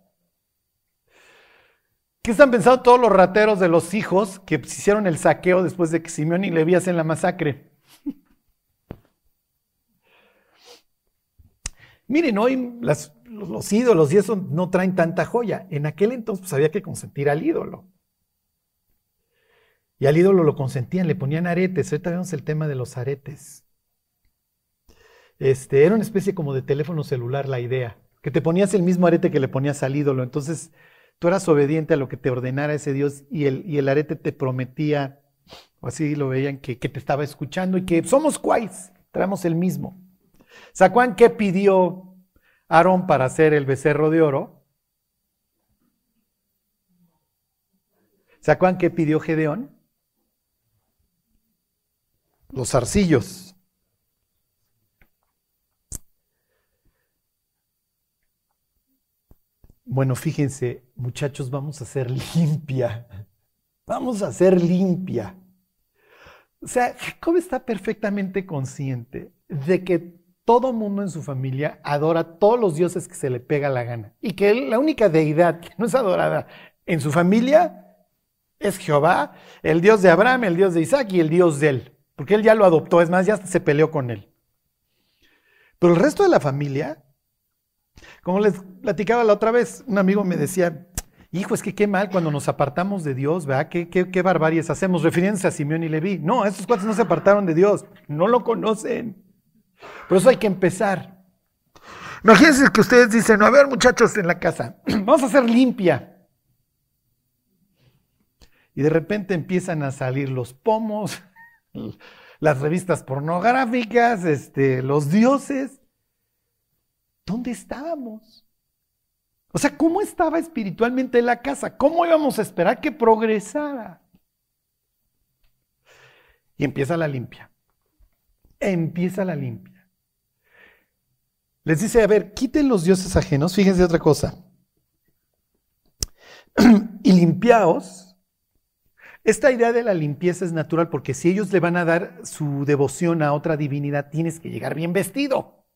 ¿Qué están pensando todos los rateros de los hijos que hicieron el saqueo después de que Simeón y Leví hacen la masacre? Miren, hoy los, ídolos y eso no traen tanta joya. En aquel entonces pues, había que consentir al ídolo. Y al ídolo lo consentían, le ponían aretes. Ahorita vemos el tema de los aretes. Este, era una especie como de teléfono celular la idea, que te ponías el mismo arete que le ponías al ídolo. Entonces tú eras obediente a lo que te ordenara ese Dios y el, y el arete te prometía, o así lo veían, que, te estaba escuchando y que somos cuáis, traemos el mismo. ¿Sacuán qué pidió Aarón para hacer el becerro de oro? ¿Sacuán qué pidió Gedeón? Los arcillos. Bueno, fíjense, muchachos, vamos a ser [LAUGHS] limpia. Vamos a ser limpia. O sea, Jacob está perfectamente consciente de que todo mundo en su familia adora todos los dioses que se le pega la gana. Y que la única deidad que no es adorada en su familia es Jehová, el Dios de Abraham, el Dios de Isaac y el Dios de él. Porque él ya lo adoptó, es más, ya se peleó con él. Pero el resto de la familia como les platicaba la otra vez, un amigo me decía, hijo, es que qué mal cuando nos apartamos de Dios, ¿verdad? ¿Qué, qué, qué barbaries hacemos? Refiriéndose a Simeón y Leví. No, estos cuates no se apartaron de Dios, no lo conocen. Por eso hay que empezar. Imagínense que ustedes dicen, a ver muchachos en la casa, [CLEARS THROAT] vamos a hacer limpia. Y de repente empiezan a salir los pomos, [LAUGHS] las revistas pornográficas, este, los dioses. ¿dónde estábamos? O sea, ¿cómo estaba espiritualmente la casa? ¿Cómo íbamos a esperar que progresara? Y empieza la limpia. Empieza la limpia. Les dice, a ver, quiten los dioses ajenos, fíjense otra cosa. [CLEARS THROAT] y limpiaos. Esta idea de la limpieza es natural porque si ellos le van a dar su devoción a otra divinidad, tienes que llegar bien vestido.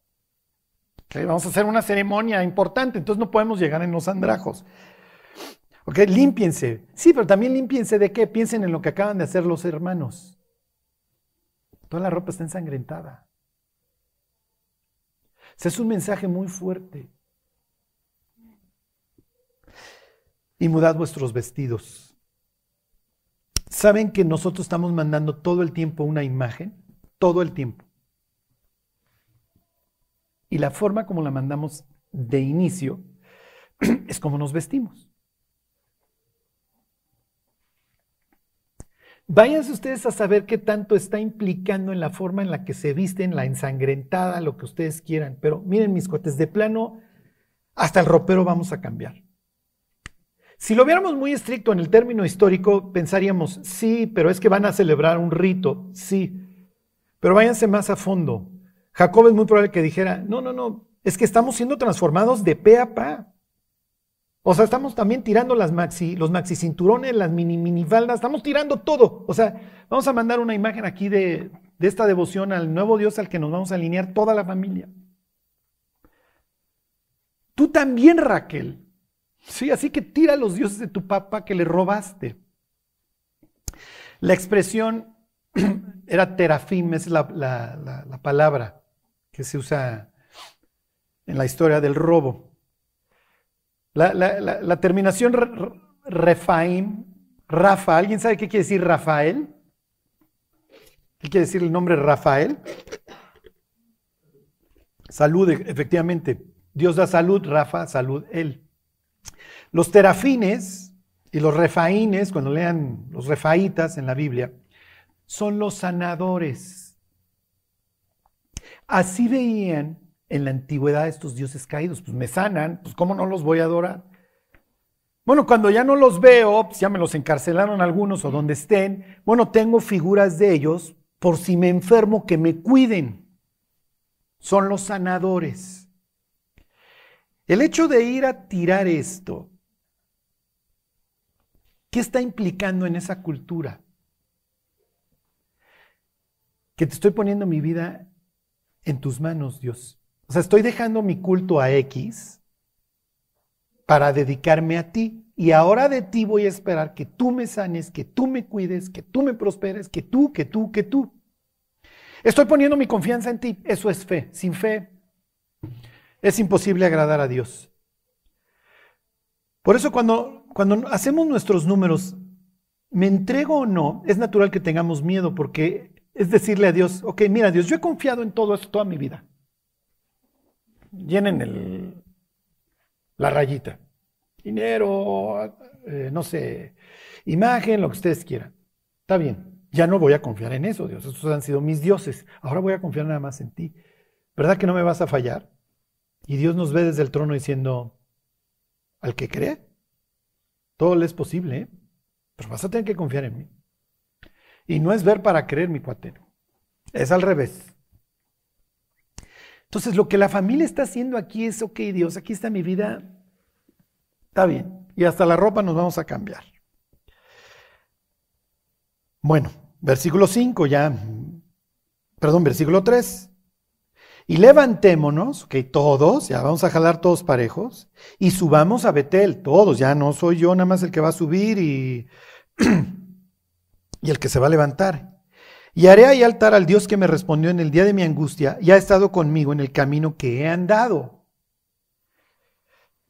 Vamos a hacer una ceremonia importante, entonces no podemos llegar en los andrajos. Ok, límpiense. Sí, pero también límpiense de qué? Piensen en lo que acaban de hacer los hermanos. Toda la ropa está ensangrentada. Ese es un mensaje muy fuerte. Y mudad vuestros vestidos. ¿Saben que nosotros estamos mandando todo el tiempo una imagen? Todo el tiempo. Y la forma como la mandamos de inicio [CLEARS THROAT] es como nos vestimos. Váyanse ustedes a saber qué tanto está implicando en la forma en la que se visten, la ensangrentada, lo que ustedes quieran. Pero miren mis cotes, de plano, hasta el ropero vamos a cambiar. Si lo viéramos muy estricto en el término histórico, pensaríamos, sí, pero es que van a celebrar un rito, sí. Pero váyanse más a fondo. Jacob es muy probable que dijera, no, no, no, es que estamos siendo transformados de pe a pa. O sea, estamos también tirando las maxi, los maxi cinturones, las mini minifaldas, estamos tirando todo. O sea, vamos a mandar una imagen aquí de, de esta devoción al nuevo Dios al que nos vamos a alinear toda la familia. Tú también, Raquel. Sí, así que tira los dioses de tu papá que le robaste. La expresión [CLEARS THROAT] era terafim, es la, la palabra que se usa en la historia del robo. La, terminación Refaim, Rafa, ¿alguien sabe qué quiere decir Rafael? ¿Qué quiere decir el nombre Rafael? Salud, efectivamente. Dios da salud, Rafa, salud, él. Los terafines y los refaínes, cuando lean los refaitas en la Biblia, son los sanadores. Así veían en la antigüedad estos dioses caídos? Pues me sanan, pues ¿cómo no los voy a adorar? Bueno, cuando ya no los veo, pues ya me los encarcelaron algunos o donde estén, bueno, tengo figuras de ellos por si me enfermo que me cuiden. Son los sanadores. El hecho de ir a tirar esto, ¿qué está implicando en esa cultura? Que te estoy poniendo mi vida en tus manos, Dios. O sea, estoy dejando mi culto a X para dedicarme a ti. Y ahora de ti voy a esperar que tú me sanes, que tú me cuides, que tú me prosperes, que tú, que tú, que tú. Estoy poniendo mi confianza en ti. Eso es fe. Sin fe es imposible agradar a Dios. Por eso cuando, cuando hacemos nuestros números, me entrego o no, es natural que tengamos miedo porque es decirle a Dios, ok, mira Dios, yo he confiado en todo esto toda mi vida llenen el, la rayita. Dinero, eh, no sé, imagen, lo que ustedes quieran. Está bien, ya no voy a confiar en eso, Dios. Estos han sido mis dioses. Ahora voy a confiar nada más en ti. ¿Verdad que no me vas a fallar? Y Dios nos ve desde el trono diciendo, al que cree, todo le es posible, ¿eh? pero vas a tener que confiar en mí. Y no es ver para creer, mi cuatero. Es al revés. Entonces, lo que la familia está haciendo aquí es, ok, Dios, aquí está mi vida, está bien. Y hasta la ropa nos vamos a cambiar. Bueno, versículo 5 ya, perdón, versículo 3. Y levantémonos, ok, todos, ya vamos a jalar todos parejos, y subamos a Betel, todos, ya no soy yo nada más el que va a subir y, [CLEARS THROAT] y el que se va a levantar. Y haré ahí altar al Dios que me respondió en el día de mi angustia y ha estado conmigo en el camino que he andado.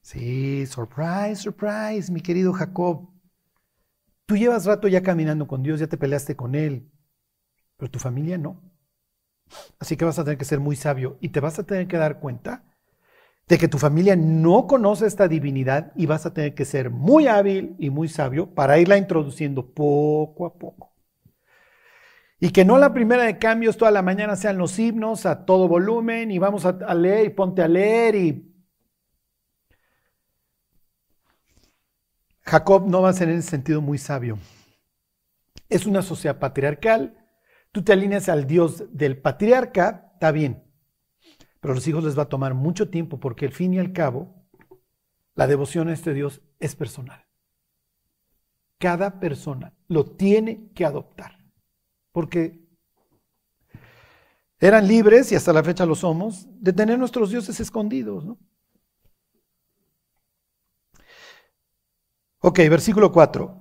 Sí, surprise, surprise, mi querido Jacob. Tú llevas rato ya caminando con Dios, ya te peleaste con Él, pero tu familia no. Así que vas a tener que ser muy sabio y te vas a tener que dar cuenta de que tu familia no conoce esta divinidad y vas a tener que ser muy hábil y muy sabio para irla introduciendo poco a poco. Y que no la primera de cambios toda la mañana sean los himnos a todo volumen y vamos a, leer y ponte a leer y... Jacob no va a ser en ese sentido muy sabio. Es una sociedad patriarcal. Tú te alineas al Dios del patriarca, está bien. Pero a los hijos les va a tomar mucho tiempo porque al fin y al cabo la devoción a este Dios es personal. Cada persona lo tiene que adoptar porque eran libres, y hasta la fecha lo somos, de tener nuestros dioses escondidos. ¿no? Ok, versículo 4.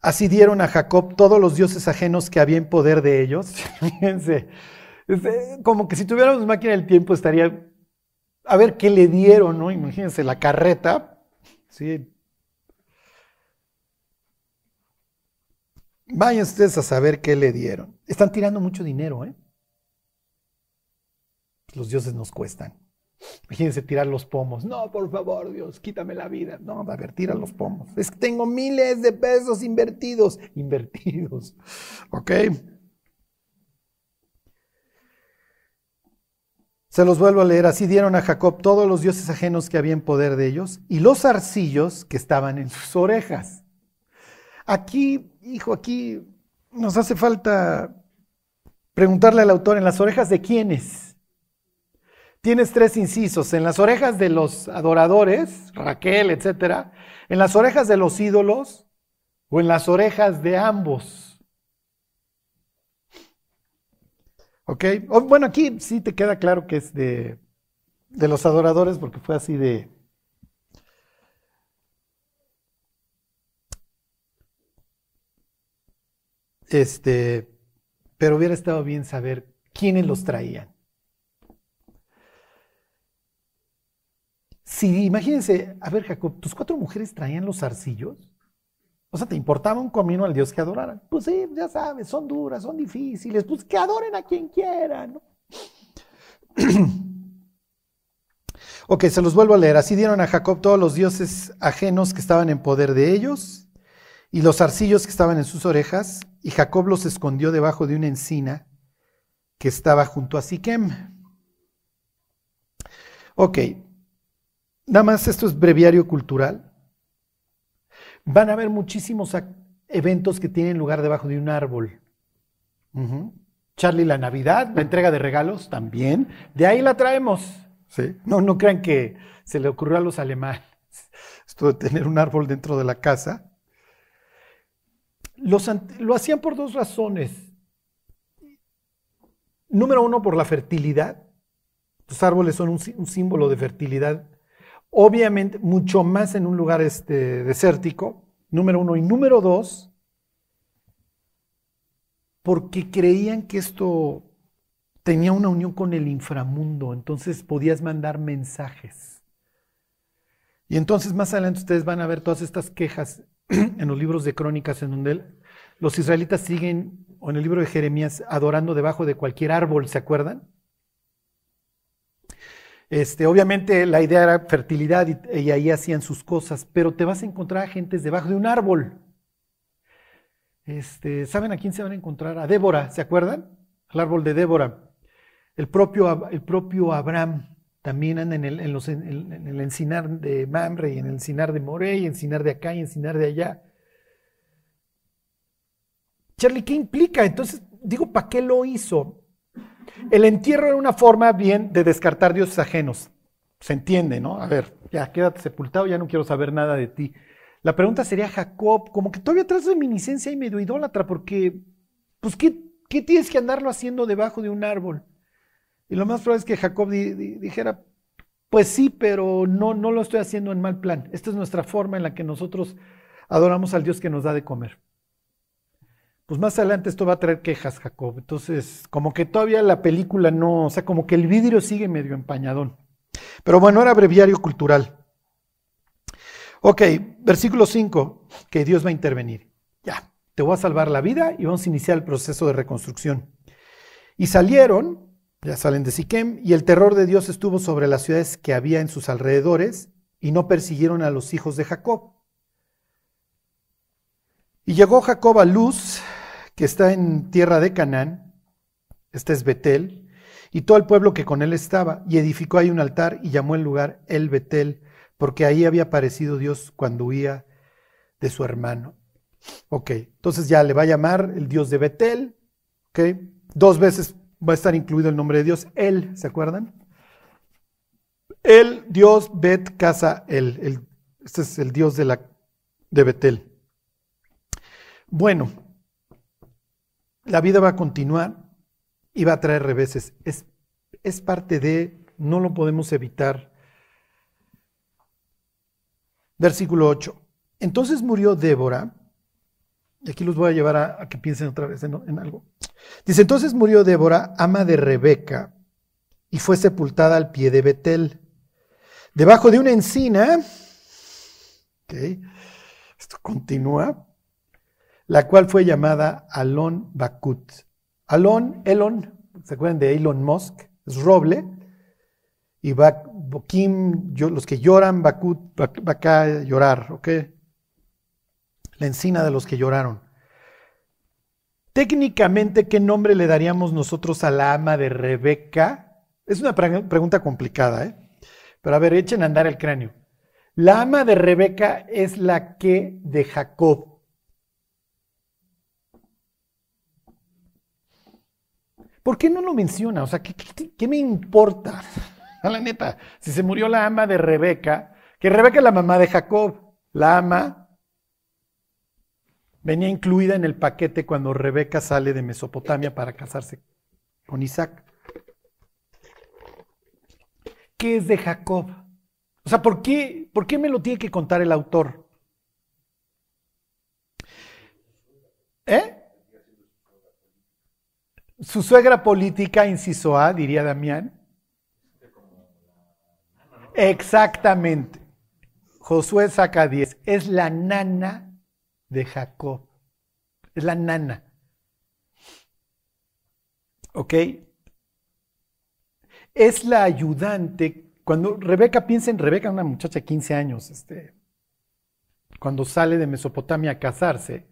Así dieron a Jacob todos los dioses ajenos que había en poder de ellos. [LAUGHS] Fíjense, como que si tuviéramos máquina del tiempo estaría, a ver qué le dieron, ¿no? Imagínense la carreta, ¿sí? Vayan ustedes a saber qué le dieron. Están tirando mucho dinero, ¿eh? Los dioses nos cuestan. Imagínense tirar los pomos. No, por favor, Dios, quítame la vida. No, a ver, tira los pomos. Es que tengo miles de pesos invertidos. Invertidos. ¿Ok? Se los vuelvo a leer. Así dieron a Jacob todos los dioses ajenos que había en poder de ellos y los arcillos que estaban en sus orejas. Aquí, hijo, aquí nos hace falta preguntarle al autor, ¿en las orejas de quiénes? Tienes tres incisos, en las orejas de los adoradores, Raquel, etcétera, en las orejas de los ídolos o en las orejas de ambos. ¿Ok? bueno, aquí sí te queda claro que es de, de los adoradores porque fue así de... Este, pero hubiera estado bien saber quiénes los traían. Si imagínense, a ver, Jacob, tus cuatro mujeres traían los arcillos. O sea, ¿te importaba un comino al Dios que adoraran? Pues sí, ya sabes, son duras, son difíciles, pues que adoren a quien quieran. [CLEARS THROAT] ok, se los vuelvo a leer. Así dieron a Jacob todos los dioses ajenos que estaban en poder de ellos y los arcillos que estaban en sus orejas, y Jacob los escondió debajo de una encina que estaba junto a Siquem. Ok, Nada más esto es breviario cultural. Van a haber muchísimos eventos que tienen lugar debajo de un árbol. Charlie, la Navidad, la entrega de regalos también. De ahí la traemos. ¿sí? No, no crean que se le ocurrió a los alemanes [LAUGHS] esto de tener un árbol dentro de la casa. Lo hacían por dos razones. Número uno, por la fertilidad. Los árboles son un símbolo de fertilidad Obviamente, mucho más en un lugar este, desértico, número uno. Y número dos, porque creían que esto tenía una unión con el inframundo, entonces podías mandar mensajes. Y entonces más adelante ustedes van a ver todas estas quejas [CLEARS THROAT] en los libros de crónicas en donde los israelitas siguen, o en el libro de Jeremías, adorando debajo de cualquier árbol, ¿se acuerdan? Este, obviamente la idea era fertilidad y, ahí hacían sus cosas, pero te vas a encontrar a gentes debajo de un árbol. Este, ¿Saben a quién se van a encontrar? A Débora, ¿se acuerdan? Al árbol de Débora. El propio, el propio Abraham también anda en el, en, en, el encinar de Mamre y en el encinar de Moré y encinar de acá y encinar de allá. Charlie, ¿qué implica? Entonces, digo, ¿para qué lo hizo? El entierro era una forma bien de descartar dioses ajenos. Se entiende, ¿no? A ver, ya quédate sepultado, ya no quiero saber nada de ti. La pregunta sería, Jacob, como que todavía traes reminiscencia y medio idólatra, porque, pues, ¿qué, ¿qué, tienes que andarlo haciendo debajo de un árbol? Y lo más probable es que Jacob dijera, pues sí, pero no, no lo estoy haciendo en mal plan. Esta es nuestra forma en la que nosotros adoramos al Dios que nos da de comer pues más adelante esto va a traer quejas, Jacob. Entonces, como que todavía la película no, o sea, como que el vidrio sigue medio empañadón. Pero bueno, era breviario cultural. Ok, versículo 5, que Dios va a intervenir. Ya, te voy a salvar la vida y vamos a iniciar el proceso de reconstrucción. Y salieron, ya salen de Siquem, y el terror de Dios estuvo sobre las ciudades que había en sus alrededores, y no persiguieron a los hijos de Jacob. Y llegó Jacob a Luz, que está en tierra de Canaán, este es Betel, y todo el pueblo que con él estaba, y edificó ahí un altar y llamó el lugar El Betel, porque ahí había aparecido Dios cuando huía de su hermano. Ok, entonces ya le va a llamar el Dios de Betel, ok, dos veces va a estar incluido el nombre de Dios, Él, ¿se acuerdan? El Dios Bet Casa El, este es el Dios de, la, de Betel. Bueno, la vida va a continuar y va a traer reveses. Es, es parte de, no lo podemos evitar. Versículo 8. Entonces murió Débora, y aquí los voy a llevar a, que piensen otra vez en, algo. Dice, entonces murió Débora, ama de Rebeca, y fue sepultada al pie de Betel, debajo de una encina. Esto continúa la cual fue llamada Alon Bakut. Alon, Elon, ¿se acuerdan de Elon Musk? Es roble. Y Bokim, los que lloran, Bakut, a llorar, ¿ok? La encina de los que lloraron. Técnicamente, ¿qué nombre le daríamos nosotros a la ama de Rebeca? Es una pregunta complicada, ¿eh? Pero a ver, echen a andar el cráneo. La ama de Rebeca es la que de Jacob. ¿Por qué no lo menciona? O sea, ¿qué, me importa? A [LAUGHS] la neta, si se murió la ama de Rebeca, que Rebeca es la mamá de Jacob, la ama venía incluida en el paquete cuando Rebeca sale de Mesopotamia para casarse con Isaac. ¿Qué es de Jacob? O sea, ¿por qué, ¿por qué me lo tiene que contar el autor? ¿Eh? Su suegra política, inciso A, diría Damián. Exactamente. Josué saca 10. Es la nana de Jacob. Es la nana. ¿Ok? Es la ayudante. Cuando Rebeca piensa en Rebeca, una muchacha de 15 años, este, cuando sale de Mesopotamia a casarse,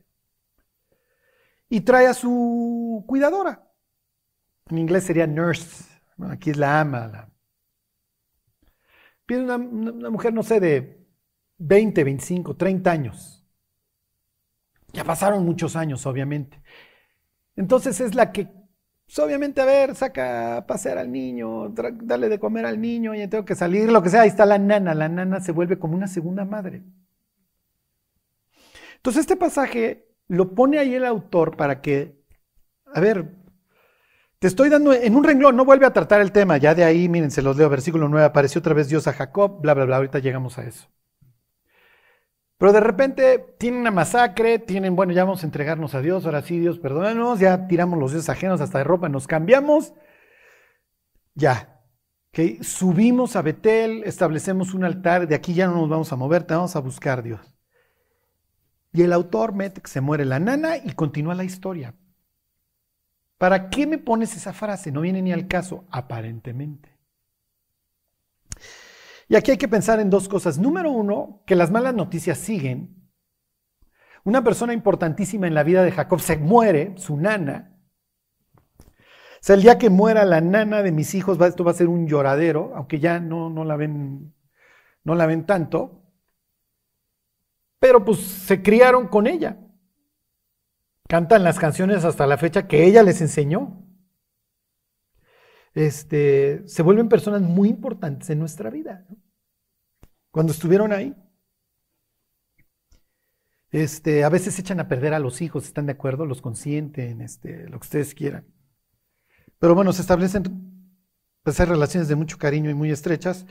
y trae a su cuidadora. En inglés sería nurse. aquí es la ama. Pide una, mujer, no sé, de 20, 25, 30 años. Ya pasaron muchos años, obviamente. Entonces es la que, pues, obviamente, a ver, saca a pasear al niño, dale de comer al niño, y tengo que salir, lo que sea. Ahí está la nana. La nana se vuelve como una segunda madre. Entonces este pasaje lo pone ahí el autor para que, a ver, te estoy dando en un renglón, no vuelve a tratar el tema. Ya de ahí, miren, se los leo, versículo 9, apareció otra vez Dios a Jacob, bla, bla, bla, ahorita llegamos a eso. Pero de repente tienen una masacre, tienen, bueno, ya vamos a entregarnos a Dios, ahora sí, Dios, perdónanos, ya tiramos los dioses ajenos hasta de ropa, nos cambiamos, ya. ¿okay? Subimos a Betel, establecemos un altar, de aquí ya no nos vamos a mover, te vamos a buscar Dios. Y el autor mete que se muere la nana y continúa la historia. ¿Para qué me pones esa frase? No viene ni al caso, aparentemente. Y aquí hay que pensar en dos cosas. Número uno, que las malas noticias siguen. Una persona importantísima en la vida de Jacob se muere, su nana. O sea, el día que muera la nana de mis hijos, esto va a ser un lloradero, aunque ya no, no, la ven, no la ven tanto. Pero pues se criaron con ella. Cantan las canciones hasta la fecha que ella les enseñó. Este, se vuelven personas muy importantes en nuestra vida. Cuando estuvieron ahí. Este, a veces echan a perder a los hijos, ¿están de acuerdo? Los consienten, este, lo que ustedes quieran. Pero bueno, se establecen pues, relaciones de mucho cariño y muy estrechas.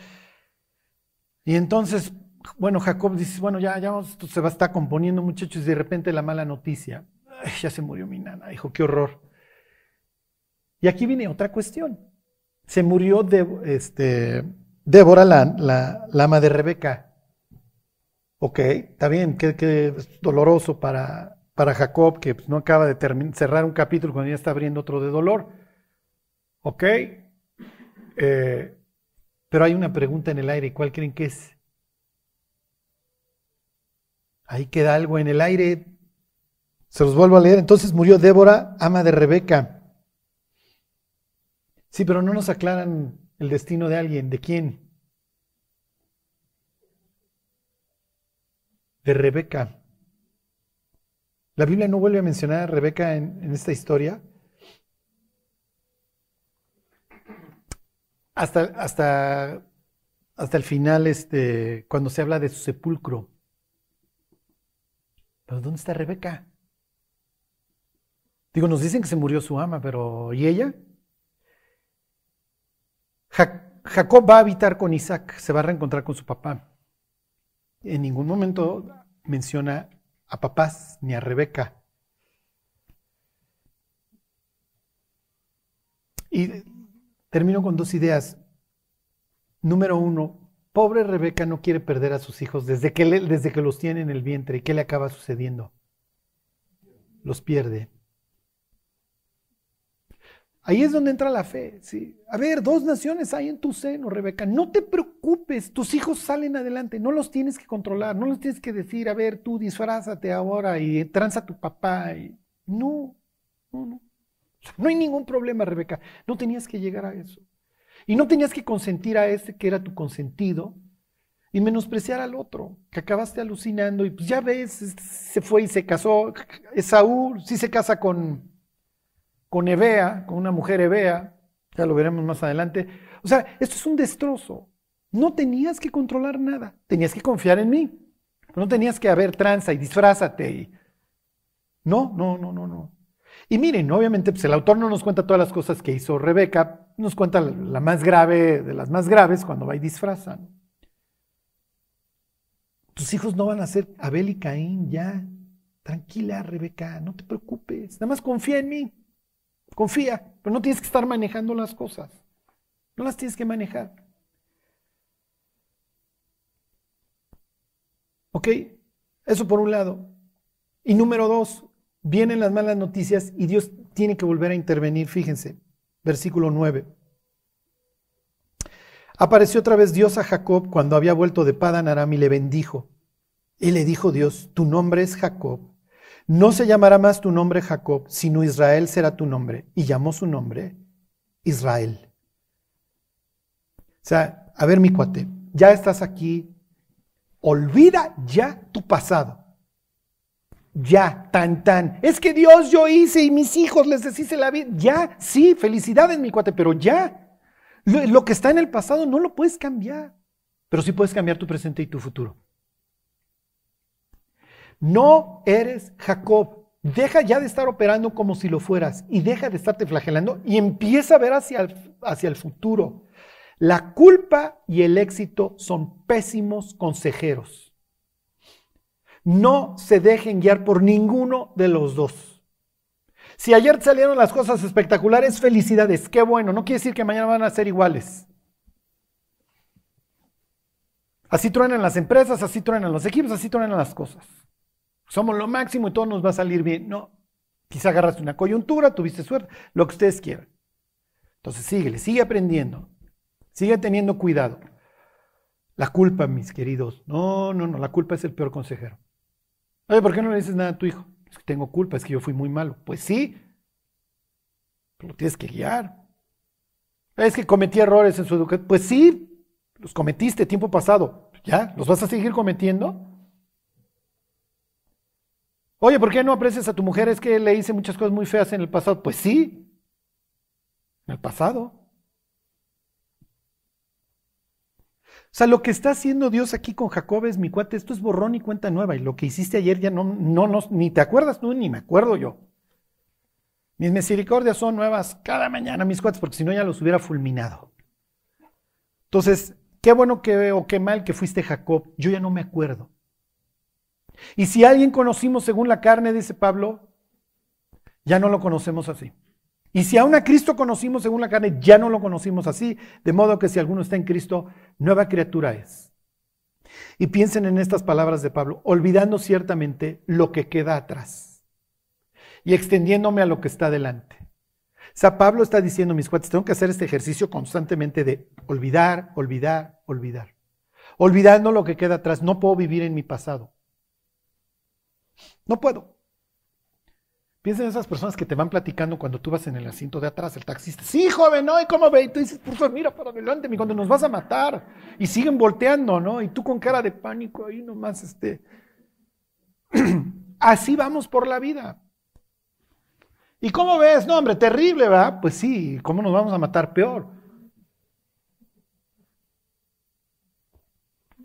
Y entonces, bueno, Jacob dice, bueno, ya, ya esto se va a estar componiendo, muchachos, y de repente la mala noticia ya se murió mi nana, dijo, qué horror. Y aquí viene otra cuestión. Se murió de, este, Débora, la, ama de Rebeca. Ok, está bien, qué, doloroso para, para Jacob, que pues, no acaba de cerrar un capítulo cuando ya está abriendo otro de dolor. Ok, eh, pero hay una pregunta en el aire, ¿cuál creen que es? Ahí queda algo en el aire se los vuelvo a leer. Entonces murió Débora, ama de Rebeca. Sí, pero no nos aclaran el destino de alguien. ¿De quién? De Rebeca. La Biblia no vuelve a mencionar a Rebeca en, esta historia. Hasta, hasta, hasta el final, este, cuando se habla de su sepulcro. ¿Pero dónde está Rebeca? Digo, nos dicen que se murió su ama, pero ¿y ella? Jacob va a habitar con Isaac, se va a reencontrar con su papá. En ningún momento menciona a papás ni a Rebeca. Y termino con dos ideas. Número uno, pobre Rebeca no quiere perder a sus hijos desde que, desde que los tiene en el vientre. ¿Y qué le acaba sucediendo? Los pierde. Ahí es donde entra la fe. ¿sí? A ver, dos naciones hay en tu seno, Rebeca. No te preocupes, tus hijos salen adelante. No los tienes que controlar, no los tienes que decir, a ver, tú disfrázate ahora y tranza a tu papá. No, no, no. No hay ningún problema, Rebeca. No tenías que llegar a eso. Y no tenías que consentir a este que era tu consentido y menospreciar al otro, que acabaste alucinando y pues ya ves, se fue y se casó. Esaú sí se casa con con Evea, con una mujer Evea, ya lo veremos más adelante. O sea, esto es un destrozo. No tenías que controlar nada, tenías que confiar en mí. No tenías que haber tranza y disfrázate. Y... No, no, no, no, no. Y miren, obviamente, pues el autor no nos cuenta todas las cosas que hizo Rebeca, nos cuenta la más grave de las más graves cuando va y disfrazan. Tus hijos no van a ser Abel y Caín ya. Tranquila, Rebeca, no te preocupes. Nada más confía en mí. Confía, pero no tienes que estar manejando las cosas. No las tienes que manejar. ¿Ok? Eso por un lado. Y número dos, vienen las malas noticias y Dios tiene que volver a intervenir. Fíjense, versículo 9. Apareció otra vez Dios a Jacob cuando había vuelto de Padan Aram y le bendijo. Y le dijo Dios, tu nombre es Jacob no se llamará más tu nombre Jacob, sino Israel será tu nombre. Y llamó su nombre Israel. O sea, a ver mi cuate, ya estás aquí. Olvida ya tu pasado. Ya, tan, tan. Es que Dios yo hice y mis hijos les deshice la vida. Ya, sí, felicidades mi cuate, pero ya. Lo, lo que está en el pasado no lo puedes cambiar. Pero sí puedes cambiar tu presente y tu futuro. No eres Jacob. Deja ya de estar operando como si lo fueras y deja de estarte flagelando y empieza a ver hacia el, hacia el futuro. La culpa y el éxito son pésimos consejeros. No se dejen guiar por ninguno de los dos. Si ayer salieron las cosas espectaculares, felicidades, qué bueno. No quiere decir que mañana van a ser iguales. Así truenan las empresas, así truenan los equipos, así truenan las cosas somos lo máximo y todo nos va a salir bien. No, quizá agarraste una coyuntura, tuviste suerte, lo que ustedes quieran. Entonces síguele, sigue aprendiendo, sigue teniendo cuidado. La culpa, mis queridos, no, no, no, la culpa es el peor consejero. Oye, ¿por qué no le dices nada a tu hijo? Es que tengo culpa, es que yo fui muy malo. Pues sí, pero lo tienes que guiar. Es que cometí errores en su educación. Pues sí, los cometiste tiempo pasado. ¿Ya? ¿Los vas a seguir cometiendo? Oye, ¿por qué no aprecias a tu mujer? Es que le hice muchas cosas muy feas en el pasado. Pues sí, en el pasado. O sea, lo que está haciendo Dios aquí con Jacob es mi cuate, esto es borrón y cuenta nueva. Y lo que hiciste ayer ya no, no, no, ni te acuerdas tú, ni me acuerdo yo. Mis misericordias son nuevas cada mañana, mis cuates, porque si no ya los hubiera fulminado. Entonces, qué bueno que o qué mal que fuiste Jacob, yo ya no me acuerdo. Y si alguien conocimos según la carne, dice Pablo, ya no lo conocemos así. Y si aún a Cristo conocimos según la carne, ya no lo conocimos así. De modo que si alguno está en Cristo, nueva criatura es. Y piensen en estas palabras de Pablo, olvidando ciertamente lo que queda atrás y extendiéndome a lo que está delante. O sea, Pablo está diciendo, mis cuates, tengo que hacer este ejercicio constantemente de olvidar, olvidar, olvidar. Olvidando lo que queda atrás. No puedo vivir en mi pasado. No puedo. Piensa en esas personas que te van platicando cuando tú vas en el asiento de atrás, el taxista. Sí, joven, ¿no? ¿Y cómo ve? Y tú dices, por favor, mira para adelante, mi cuando nos vas a matar. Y siguen volteando, ¿no? Y tú con cara de pánico ahí nomás, este. [CLEARS THROAT] Así vamos por la vida. ¿Y cómo ves? No, hombre, terrible, ¿verdad? Pues sí, ¿cómo nos vamos a matar peor?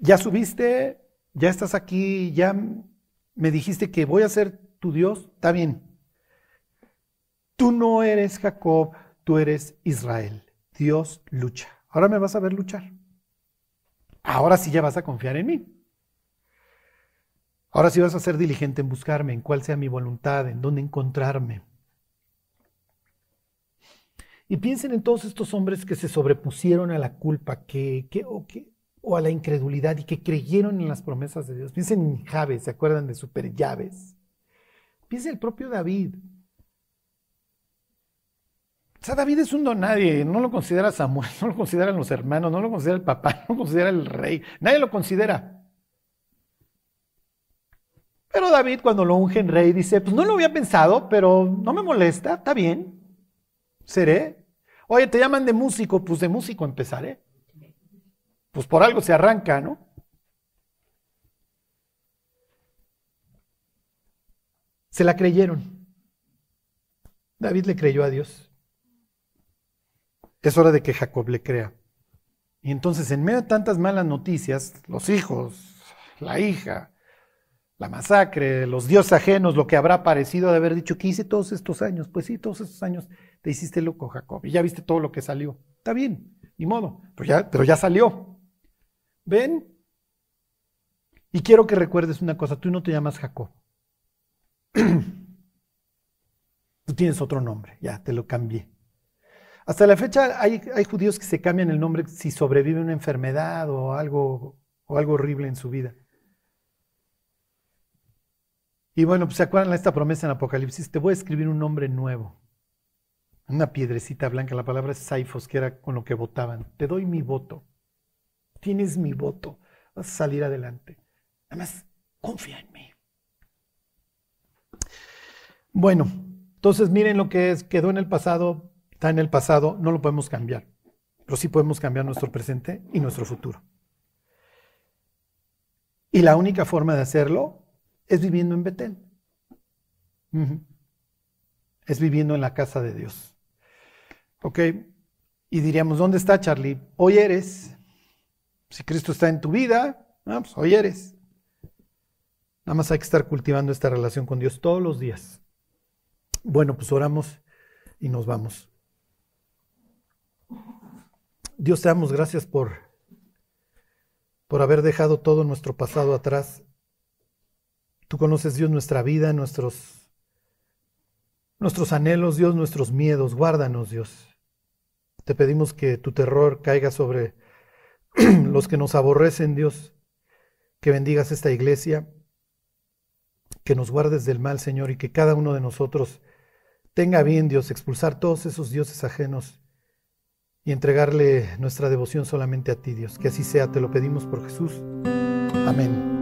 Ya subiste, ya estás aquí, ya me dijiste que voy a ser tu Dios, está bien. Tú no eres Jacob, tú eres Israel. Dios lucha. Ahora me vas a ver luchar. Ahora sí ya vas a confiar en mí. Ahora sí vas a ser diligente en buscarme, en cuál sea mi voluntad, en dónde encontrarme. Y piensen en todos estos hombres que se sobrepusieron a la culpa, que, que, o que o a la incredulidad y que creyeron en las promesas de Dios. Piensen en Javes, ¿se acuerdan de Super Llaves? Piensen el propio David. O sea, David es un don nadie, no lo considera Samuel, [LAUGHS] no lo consideran los hermanos, no lo considera el papá, [LAUGHS] no lo considera el rey, nadie lo considera. Pero David cuando lo unge en rey dice, pues no lo había pensado, pero no me molesta, está bien, seré. Oye, te llaman de músico, pues de músico empezaré. Pues por algo se arranca, ¿no? Se la creyeron. David le creyó a Dios. Es hora de que Jacob le crea. Y entonces, en medio de tantas malas noticias, los hijos, la hija, la masacre, los dioses ajenos, lo que habrá parecido de haber dicho, ¿qué hice todos estos años? Pues sí, todos estos años te hiciste loco, Jacob, y ya viste todo lo que salió. Está bien, ni modo, pero ya, pero ya salió. ¿Ven? Y quiero que recuerdes una cosa, tú no te llamas Jacob. [CLEARS THROAT] Tú tienes otro nombre, ya te lo cambié. Hasta la fecha hay, judíos que se cambian el nombre si sobrevive una enfermedad o algo, o algo horrible en su vida. Y bueno, pues se acuerdan de esta promesa en Apocalipsis, te voy a escribir un nombre nuevo. Una piedrecita blanca, la palabra es Saifos, que era con lo que votaban. Te doy mi voto. Tienes mi voto. Vas a salir adelante. Además, confía en mí. Bueno, entonces miren lo que es, quedó en el pasado, está en el pasado, no lo podemos cambiar, pero sí podemos cambiar nuestro presente y nuestro futuro. Y la única forma de hacerlo es viviendo en Betel. Es viviendo en la casa de Dios. ¿Ok? Y diríamos, ¿dónde está Charlie? Hoy eres. Si Cristo está en tu vida, ah, pues hoy eres. Nada más hay que estar cultivando esta relación con Dios todos los días. Bueno, pues oramos y nos vamos. Dios te damos gracias por, por haber dejado todo nuestro pasado atrás. Tú conoces, Dios, nuestra vida, nuestros, nuestros anhelos, Dios, nuestros miedos. Guárdanos, Dios. Te pedimos que tu terror caiga sobre [CLEARS THROAT] los que nos aborrecen, Dios. Que bendigas esta iglesia, que nos guardes del mal, Señor, y que cada uno de nosotros Tenga bien, Dios, expulsar todos esos dioses ajenos y entregarle nuestra devoción solamente a ti, Dios. Que así sea, te lo pedimos por Jesús. Amén.